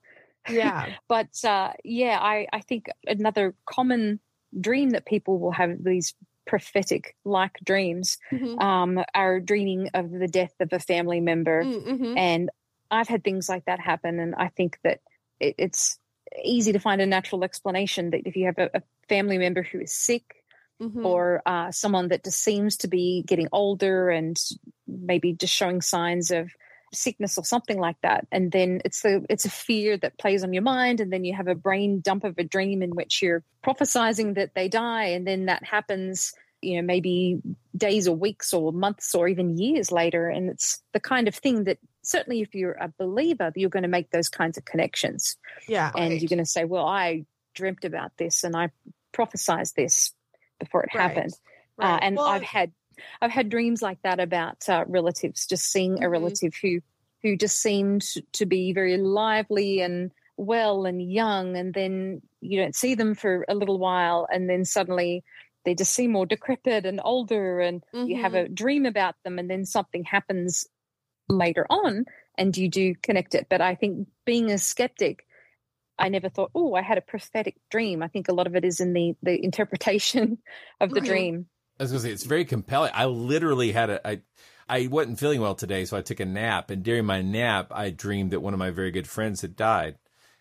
Yeah But uh, yeah, I, I think another common dream that people will have these prophetic like dreams Mhm. um, are dreaming of the death of a family member. Mhm. And I've had things like that happen. And I think that it, it's easy to find a natural explanation that if you have a, a family member who is sick, Mhm. or uh, someone that just seems to be getting older and maybe just showing signs of sickness or something like that and then it's the it's a fear that plays on your mind and then you have a brain dump of a dream in which you're prophesizing that they die and then that happens you know maybe days or weeks or months or even years later and it's the kind of thing that certainly if you're a believer you're going to make those kinds of connections yeah and Right. you're going to say, "Well, I dreamt about this and I prophesized this before it Right. happened." Uh, and Well, I've had, I've had dreams like that about uh, relatives. Just seeing a Mhm. relative who, who just seemed to be very lively and well and young, and then you don't see them for a little while, and then suddenly they just seem more decrepit and older, and you have a dream about them, and then something happens later on, and you do connect it. But I think being a skeptic. I never thought, oh, I had a prophetic dream. I think a lot of it is in the the interpretation of the dream. I was gonna say it's very compelling. I literally had a I I wasn't feeling well today, so I took a nap, and during my nap, I dreamed that one of my very good friends had died.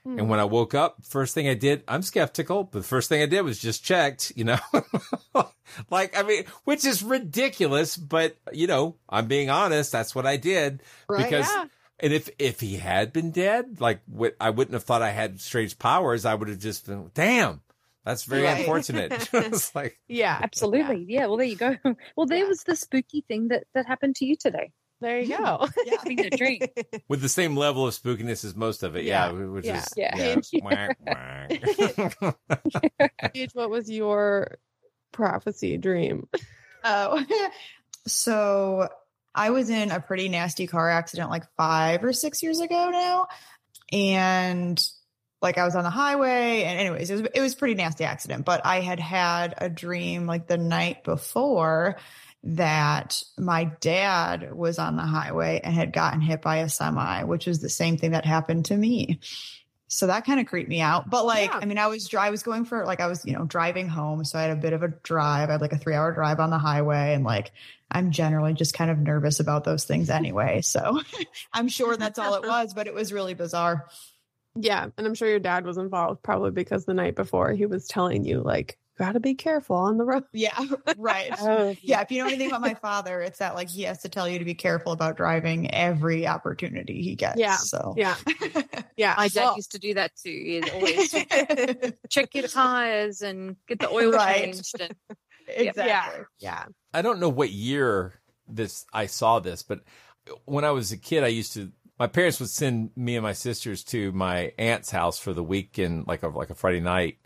Hmm. And when I woke up, first thing I did, I'm skeptical, but the first thing I did was just checked, you know. like I mean, which is ridiculous, but you know, I'm being honest, that's what I did Right, because yeah. and if if he had been dead, like what I wouldn't have thought I had strange powers, I would have just been, damn, that's very Right. unfortunate. it's like yeah Absolutely. Yeah. Well, there you go. Well, there was the spooky thing that that happened to you today. there you go Having a dream. with the same level of spookiness as most of it, yeah, Yeah, which yeah. is Yeah. yeah. Whack, whack. Paige, what was your prophecy dream Oh, so I was in a pretty nasty car accident like five or six years ago now. And like I was on the highway. And, anyways, it was, it was pretty nasty accident. But I had had a dream like the night before that my dad was on the highway and had gotten hit by a semi, which was the same thing that happened to me. So that kind of creeped me out. But like, Yeah. I mean, I was I was going for like I was, you know, driving home. So I had a bit of a drive. I had like a three hour drive on the highway and like I'm generally just kind of nervous about those things anyway. So I'm sure that's all it was, but it was really bizarre. Yeah and i'm sure your dad was involved probably because the night before he was telling you like gotta be careful on the road Yeah, right. Oh, Yeah, if you know anything about my father, it's that like he has to tell you to be careful about driving every opportunity he gets. Yeah. So yeah yeah My dad Well, used to do that too. He'd always check your tires and get the oil Right. changed. And, exactly. yeah I don't know what year this I saw this, but when I was a kid, I used to. My parents would send me and my sisters to my aunt's house for the weekend, like a like a Friday night,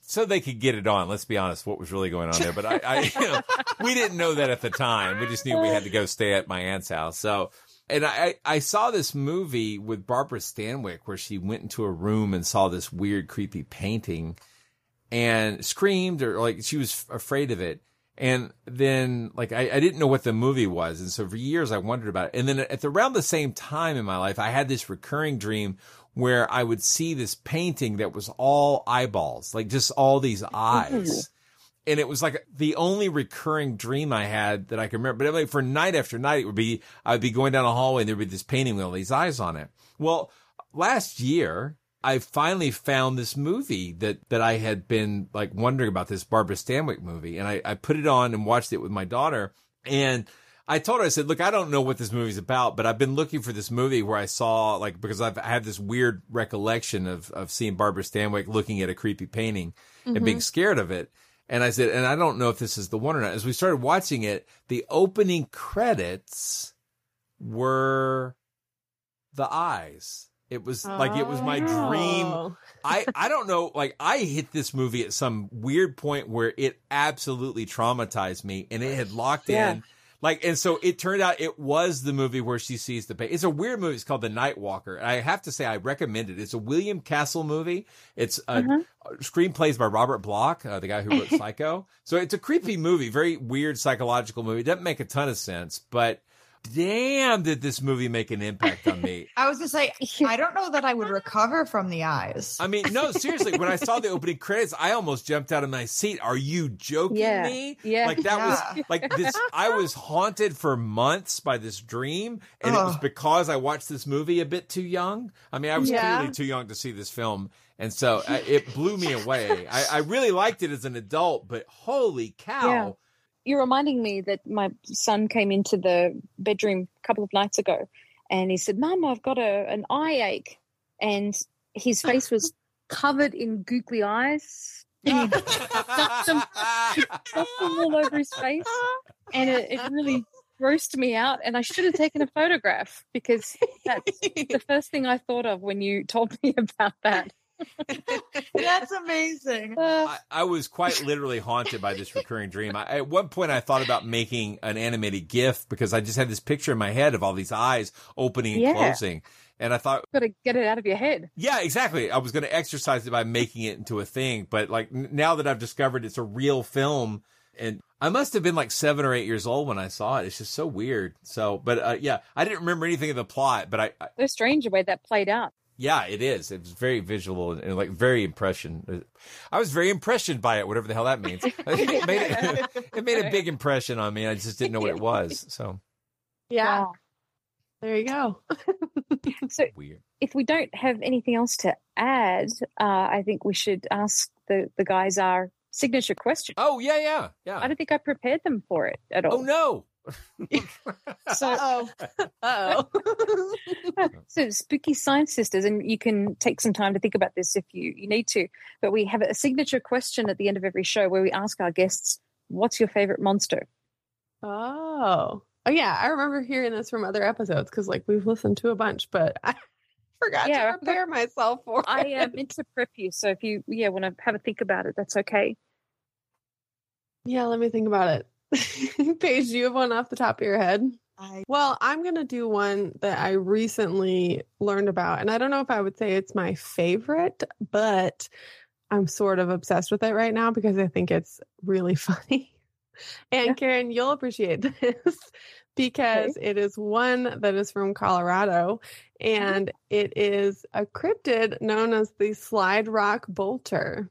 so they could get it on. Let's be honest, what was really going on there? But I, I you know, we didn't know that at the time. We just knew we had to go stay at my aunt's house. So, and I I saw this movie with Barbara Stanwyck where she went into a room and saw this weird, creepy painting, and screamed or like she was afraid of it. And then like I, I didn't know what the movie was. And so for years I wondered about it. And then at the, around the same time in my life, I had this recurring dream where I would see this painting that was all eyeballs, like just all these eyes. And it was like the only recurring dream I had that I can remember. But like for night after night, it would be, I would be going down a hallway and there'd be this painting with all these eyes on it. Well, last year, I finally found this movie that, that I had been like wondering about this Barbara Stanwyck movie. And I, I put it on and watched it with my daughter. And I told her, I said, look, I don't know what this movie's about, but I've been looking for this movie where I saw like, because I've I this weird recollection of, of seeing Barbara Stanwyck looking at a creepy painting and being Mhm. scared of it. And I said, and I don't know if this is the one or not. As we started watching it, the opening credits were the eyes. It was like it was my dream. Oh. I I don't know. Like I hit this movie at some weird point where it absolutely traumatized me, and it had locked Yeah. in. Like, and so it turned out it was the movie where she sees the baby. It's a weird movie. It's called The Night Walker. And I have to say, I recommend it. It's a William Castle movie. It's a Uh-huh. screenplays by Robert Bloch, uh, the guy who wrote Psycho. so it's a creepy movie, very weird psychological movie. It doesn't make a ton of sense, but damn, did this movie make an impact on me. I was just like, I don't know that I would recover from the eyes. I mean, no, seriously. When I saw the opening credits, I almost jumped out of my seat. Are you joking Yeah. me? Yeah. Like that Yeah. was like this. I was haunted for months by this dream, and it was because I watched this movie a bit too young. I mean, I was Yeah. clearly too young to see this film, and so uh, it blew me away. I, I really liked it as an adult, but holy cow! You're reminding me that my son came into the bedroom a couple of nights ago and he said, Mum, I've got a, an eye ache. And his oh, face was covered in googly eyes. And he stuffed them, he them all over his face. And it, it really grossed me out. And I should have taken a photograph because that's the first thing I thought of when you told me about that. That's amazing. I, I was quite literally haunted by this recurring dream. I, at one point, I thought about making an animated GIF because I just had this picture in my head of all these eyes opening and Yeah. closing. And I thought, Got to get it out of your head. yeah, exactly. I was going to exercise it by making it into a thing. But like n- now that I've discovered it's a real film and I must have been like seven or eight years old when I saw it. It's just so weird. So, but uh, yeah, I didn't remember anything of the plot, but I, I So strange the way that played out. Yeah, it is. It's very visual and, and like very impression. I was very impressioned by it, whatever the hell that means. it made, it, it made a big impression on me. I just didn't know what it was. So Yeah. Wow. There you go. So weird. if we don't have anything else to add, uh, I think we should ask the, the guys our signature question. Oh yeah, yeah, yeah. I don't think I prepared them for it at all. Oh no. So, Oh. Oh. so spooky science sisters, and you can take some time to think about this if you, you need to. But we have a signature question at the end of every show where we ask our guests, "What's your favorite monster?" Oh. Oh yeah, I remember hearing this from other episodes because like we've listened to a bunch, but I forgot Yeah, to prepare myself for I it. uh, meant to prep you, so if you yeah want to have a think about it, that's okay. Yeah, let me think about it. Paige, do you have one off the top of your head? I Well, I'm going to do one that I recently learned about. And I don't know if I would say it's my favorite, but I'm sort of obsessed with it right now because I think it's really funny. And Yeah. Karen, you'll appreciate this because it is one that is from Colorado mm-hmm. and it is a cryptid known as the Slide Rock Bolter.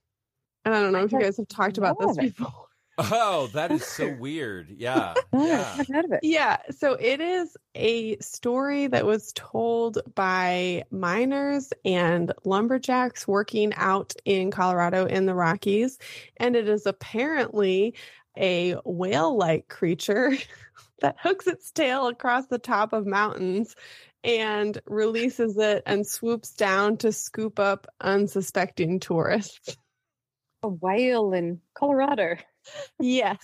And I don't know I if you guys have talked about this heard of it. before. Oh, that is so weird. Yeah. Yeah. haven't heard of it. Yeah, so it is a story that was told by miners and lumberjacks working out in Colorado in the Rockies. And it is apparently a whale like creature that hooks its tail across the top of mountains and releases it and swoops down to scoop up unsuspecting tourists. A whale in Colorado. Yes.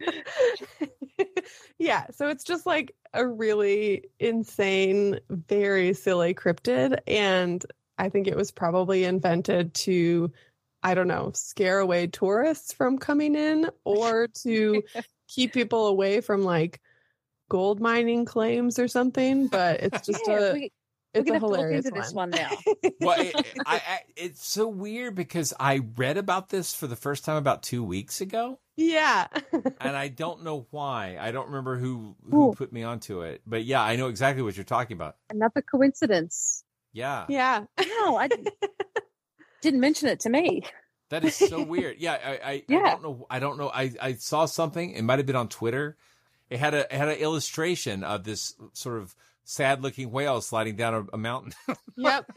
yeah. So it's just like a really insane, very silly cryptid. And I think it was probably invented to, I don't know, scare away tourists from coming in or to keep people away from like gold mining claims or something. But it's just Yeah, a. we, it's a gonna have to look hilarious into this one. one now. well, it, I, I, it's so weird because I read about this for the first time about two weeks ago, Yeah. and I don't know why. I don't remember who who Ooh. put me onto it, but yeah, I know exactly what you're talking about. Another coincidence. Yeah, yeah. Wow, I didn't, didn't mention it to me. that is so weird. Yeah, I, I, I don't know. I don't know. I, I saw something. It might have been on Twitter. It had a it had an illustration of this sort of sad looking whale sliding down a, a mountain. Yep.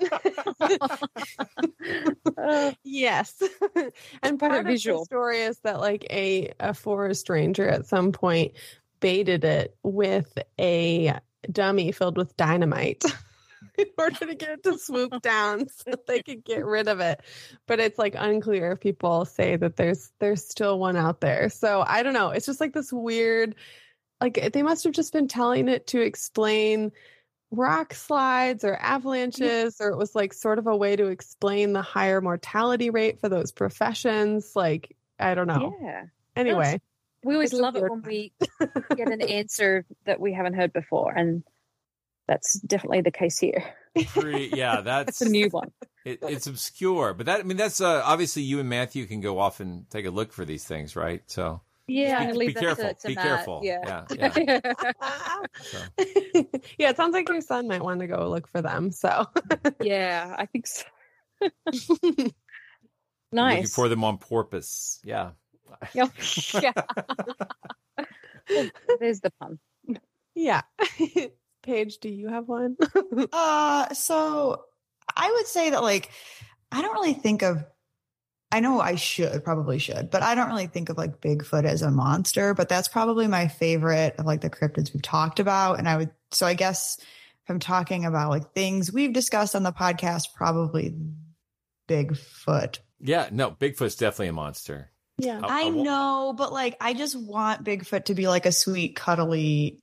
Uh, yes. and Quite a part of the visual. story is that like a, a forest ranger at some point baited it with a dummy filled with dynamite in order to get it to swoop down so they could get rid of it. But it's like unclear if people say that there's there's still one out there. So I don't know. It's just like this weird like they must have just been telling it to explain rock slides or avalanches or it was like sort of a way to explain the higher mortality rate for those professions like i don't know yeah. anyway We always It's a love it when we get an answer that we haven't heard before, and that's definitely the case here. Pretty, yeah, that's It's a new one. It, it's obscure, but that I mean that's uh, obviously you and Matthew can go off and take a look for these things, right? So Yeah, be, I'll leave be that careful. to- to be Matt. careful. Yeah. yeah, yeah. yeah, it sounds like your son might want to go look for them. So yeah, I think so. Looking nice. for them on porpoise. Yeah. Yeah. yeah. Well, there's the pun. yeah. Paige, do you have one? Uh, so I would say that like I don't really think of. I know I should probably should, but I don't really think of like Bigfoot as a monster. But that's probably my favorite of like the cryptids we've talked about. And I would so I guess if I'm talking about like things we've discussed on the podcast, probably Bigfoot. Yeah, no, Bigfoot's definitely a monster. Yeah. I- I I know, but like I just want Bigfoot to be like a sweet, cuddly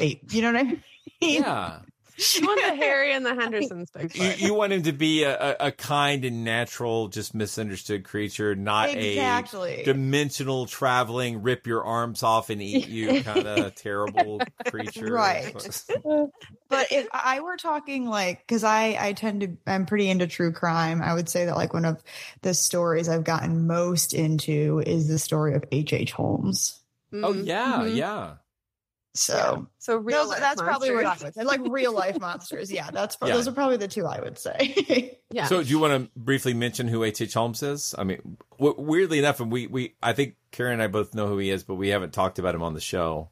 ape. You know what I mean? Yeah. You want the Harry and the Hendersons Bigfoot. You, you want him to be a, a, a kind and natural, just misunderstood creature, not Exactly. a dimensional traveling, rip your arms off and eat you kind of terrible creature. Right. but if I were talking like, because I I tend to I'm pretty into true crime. I would say that like one of the stories I've gotten most into is the story of H. H. Holmes. Oh yeah, Mhm. yeah. So So real those, life that's probably what I monsters. would say. Like real life monsters. Yeah, that's pro- Yeah. those are probably the two I would say. Yeah. So, do you want to briefly mention who H. H. Holmes is? I mean, w- weirdly enough, and we, we, I think Karen and I both know who he is, but we haven't talked about him on the show.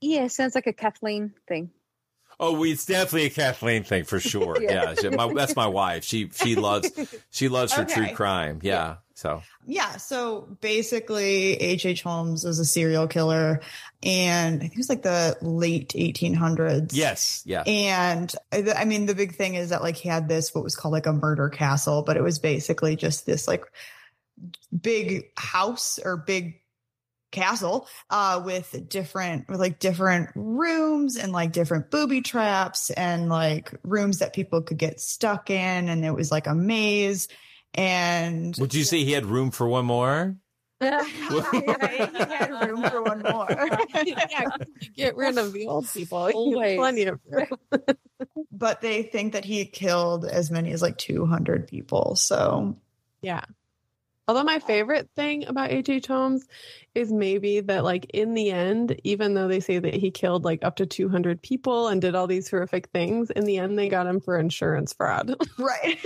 Yeah, sounds like a Kathleen thing. Oh, we, it's definitely a Kathleen thing for sure. Yeah. yeah, she- my, that's my wife. She, she loves, she loves her true Okay. crime. Yeah. So, Yeah. So basically, H.H. H. Holmes was a serial killer, and I think it was like the late 1800s. yes, yeah. And I I mean, the big thing is that like he had this what was called like a murder castle, but it was basically just this like big house or big castle uh with different with like different rooms and like different booby traps and like rooms that people could get stuck in and it was like a maze and Would you say he had room for one more? right, he had room for one more yeah, you get rid of the old people. Always. plenty of room. but they think that he killed as many as like 200 people so Yeah. Although my favorite thing about H.H. H. Holmes is maybe that, like, in the end, even though they say that he killed like up to 200 people and did all these horrific things, in the end, they got him for insurance fraud. right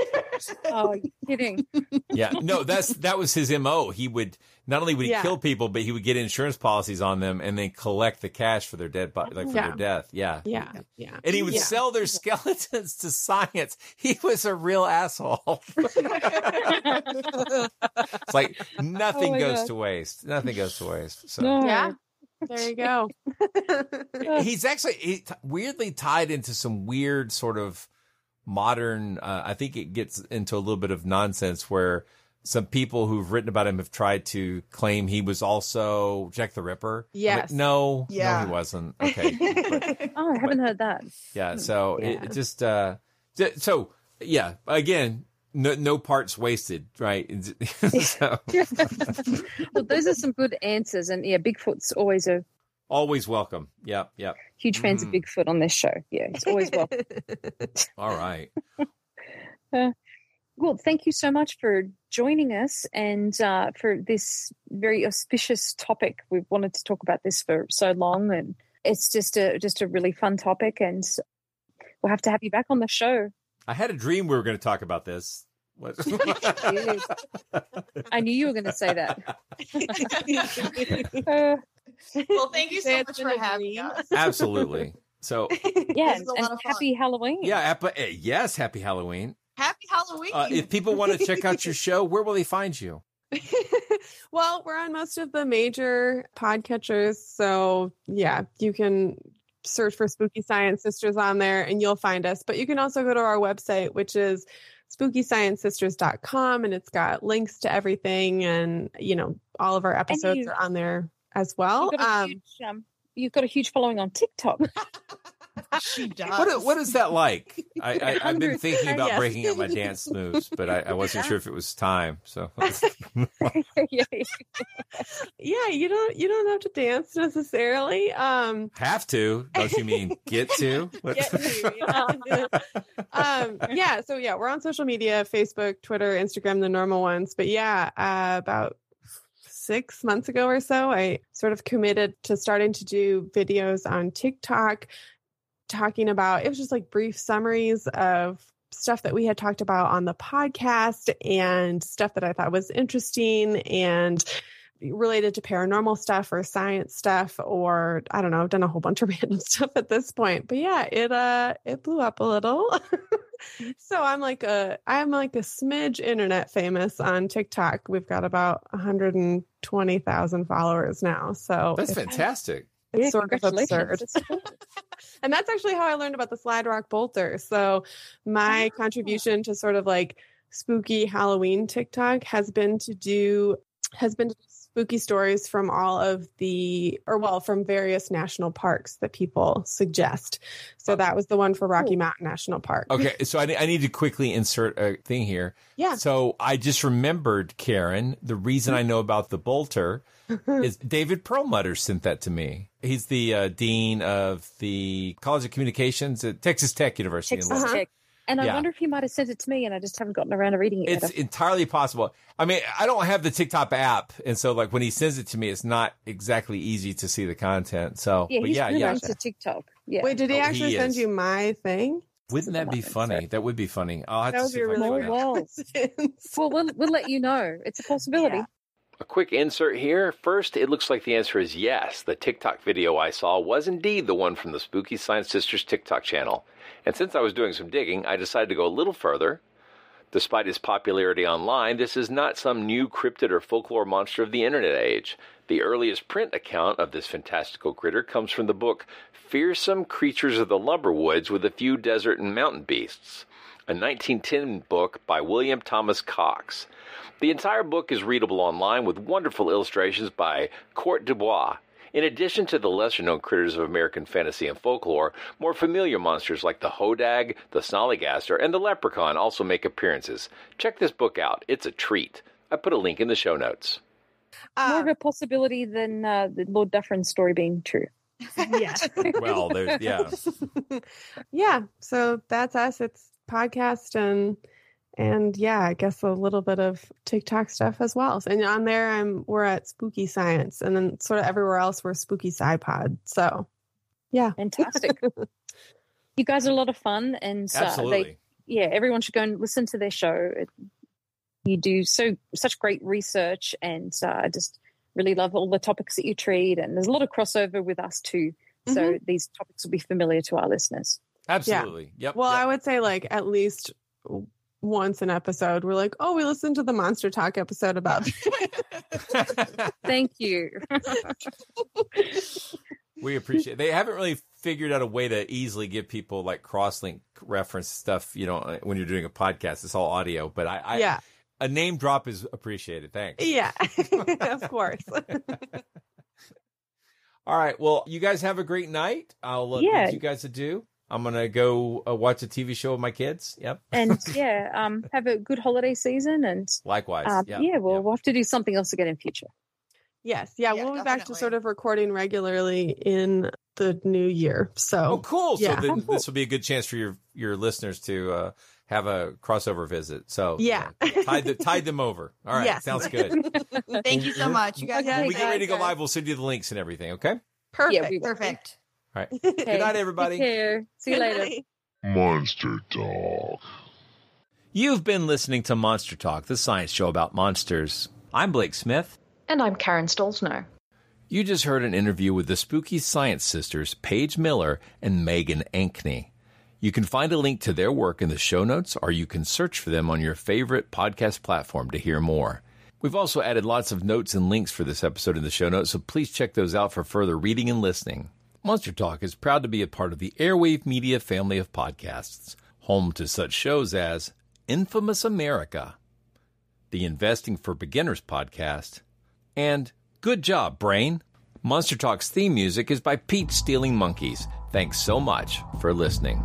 Oh, you kidding? Yeah. No, that's, that was his MO. He would, not only would he Yeah. kill people, but he would get insurance policies on them and then collect the cash for their dead body, like for Yeah. their death. Yeah. yeah. Yeah. And he would Yeah. sell their skeletons to science. He was a real asshole. it's like nothing Oh goes God. to waste. Nothing goes to waste. So Yeah. There you go. he's actually he, t- weirdly tied into some weird sort of modern. Uh, I think it gets into a little bit of nonsense where some people who've written about him have tried to claim he was also Jack the Ripper. I'm like, Yes. no, Yeah. no, he wasn't. Okay. But- Oh, I haven't heard that. yeah. So Yeah. it just uh, so yeah. Again, no, no parts wasted, right? so, well, those are some good answers, and yeah, Bigfoot's always a always welcome. Yep. Yep. huge fans of Bigfoot on this show. Yeah, it's always welcome. All right. Uh, well, thank you so much for joining us and uh, for this very auspicious topic. We've wanted to talk about this for so long, and it's just a just a really fun topic. And we'll have to have you back on the show. I had a dream we were going to talk about this. What? I knew you were going to say that. Uh, well thank you so Say much for having dream. us Absolutely. So yeah, This and lot of fun. happy Halloween. yeah, ap- eh, yes, happy Halloween. Happy halloween Uh, if people want to check out your show, where will they find you? well, we're on most of the major podcatchers. So, yeah, you can search for Spooky Science Sisters on there and you'll find us. But you can also go to our website, which is spookysciencesisters.com, and it's got links to everything. And, you know, all of our episodes you- are on there as well. You've got, Um, huge, um, you've got a huge following on TikTok. she does. What, what is that like? I, I, I've been thinking about Yes. breaking up my dance moves, but I, I wasn't sure if it was time. So yeah, you don't you don't have to dance necessarily. Um, have to? Don't you mean get to? Get to, yeah. um, yeah, so yeah, we're on social media, Facebook, Twitter, Instagram, the normal ones. But yeah, uh, about six months ago or so, I sort of committed to starting to do videos on TikTok talking about it was just like brief summaries of stuff that we had talked about on the podcast and stuff that I thought was interesting and related to paranormal stuff or science stuff or I don't know, I've done a whole bunch of random stuff at this point. But yeah, it uh it blew up a little. so I'm like a I'm like a smidge internet famous on TikTok. We've got about 120,000 followers now. So That's fantastic. It's Yeah, sort of absurd. and that's actually how I learned about the slide rock bolter. So my ah. contribution to sort of like spooky Halloween TikTok has been to do has been to spooky stories from all of the or well from various national parks that people suggest. So that was the one for Rocky Mountain National Park. Okay, so I, I need to quickly insert a thing here. Yeah. So I just remembered, Karen, the reason I know about the bolter is David Perlmutter sent that to me. He's the uh, dean of the College of Communications at Texas Tech University. in Texas Lubbock. Tech. And I Yeah. wonder if he might have sent it to me and I just haven't gotten around to reading it It's yet. entirely possible. I mean, I don't have the TikTok app, and so like when he sends it to me, it's not exactly easy to see the content. So, yeah, but he's yeah, really yeah. into TikTok. Yeah. Wait, did he Oh, actually he send is. you my thing? Wouldn't that be funny? That would be funny. I'll have That to would see be if really find well. well, we'll we'll let you know. It's a possibility. A quick insert here. First, it looks like the answer is yes. The TikTok video I saw was indeed the one from the Spooky Science Sisters TikTok channel. And since I was doing some digging, I decided to go a little further. Despite its popularity online, this is not some new cryptid or folklore monster of the internet age. The earliest print account of this fantastical critter comes from the book Fearsome Creatures of the Lumberwoods with a Few Desert and Mountain Beasts, a 1910 book by William Thomas Cox. The entire book is readable online with wonderful illustrations by Coert Du Bois. In addition to the lesser known critters of American fantasy and folklore, more familiar monsters like the hodag, the snollygaster, and the leprechaun also make appearances. Check this book out, it's a treat. I put a link in the show notes. More of a possibility than uh, the Lord Dufferin story being true. Yeah. Well, there's, yeah. yeah so that's us it's podcast and and yeah i guess a little bit of tiktok stuff as well and on there i'm we're at spooky science and then sort of everywhere else we're spooky sci-pod so yeah fantastic You guys are a lot of fun, and uh, Absolutely. they, yeah, everyone should go and listen to their show. It, you do so such great research, and uh, I just really love all the topics that you treat. And there's a lot of crossover with us too, so Mhm. these topics will be familiar to our listeners. Absolutely. Yep. well i would say like at least once an episode we're like oh we listened to the monster talk episode about Thank you. We appreciate. it. They haven't really figured out a way to easily give people like cross-link reference stuff. You know, when you're doing a podcast, it's all audio. But I, I Yeah. a name drop is appreciated. Thanks. yeah of course All right. Well, you guys have a great night. I'll uh, Yeah. bid you guys adieu. I'm gonna go uh, watch a TV show with my kids. Yep. and yeah, um, have a good holiday season, and Likewise. um, yeah. yeah, we'll, we'll have to do something else again in future. Yes, yeah, we'll be back to sort of recording regularly in the new year. So, Oh, cool. So Yeah, then this will be a good chance for your your listeners to uh, have a crossover visit. So Yeah. tide the, tide them over. All right, Yes. sounds good. Thank you so much. You guys When we great get ready to go live, we'll send you the links and everything. Okay. perfect. we will. Perfect. All right. Good night, everybody. Take care. See you later. Monster Talk. You've been listening to Monster Talk, the science show about monsters. I'm Blake Smith. And I'm Karen Stollznow. You just heard an interview with the spooky science sisters, Paige Miller and Megan Ankney. You can find a link to their work in the show notes, or you can search for them on your favorite podcast platform to hear more. We've also added lots of notes and links for this episode in the show notes, so please check those out for further reading and listening. Monster Talk is proud to be a part of the Airwave Media family of podcasts, home to such shows as Infamous America, the Investing for Beginners podcast, and Good Job, Brain. Monster Talk's theme music is by Pete Stealing Monkeys. Thanks so much for listening.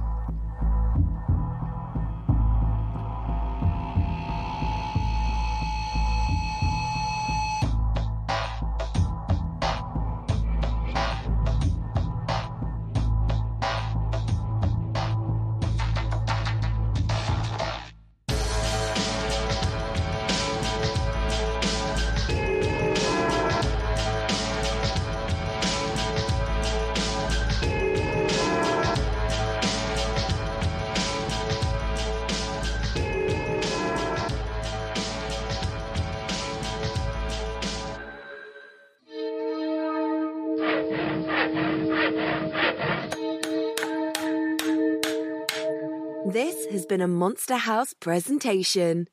A Monster House presentation.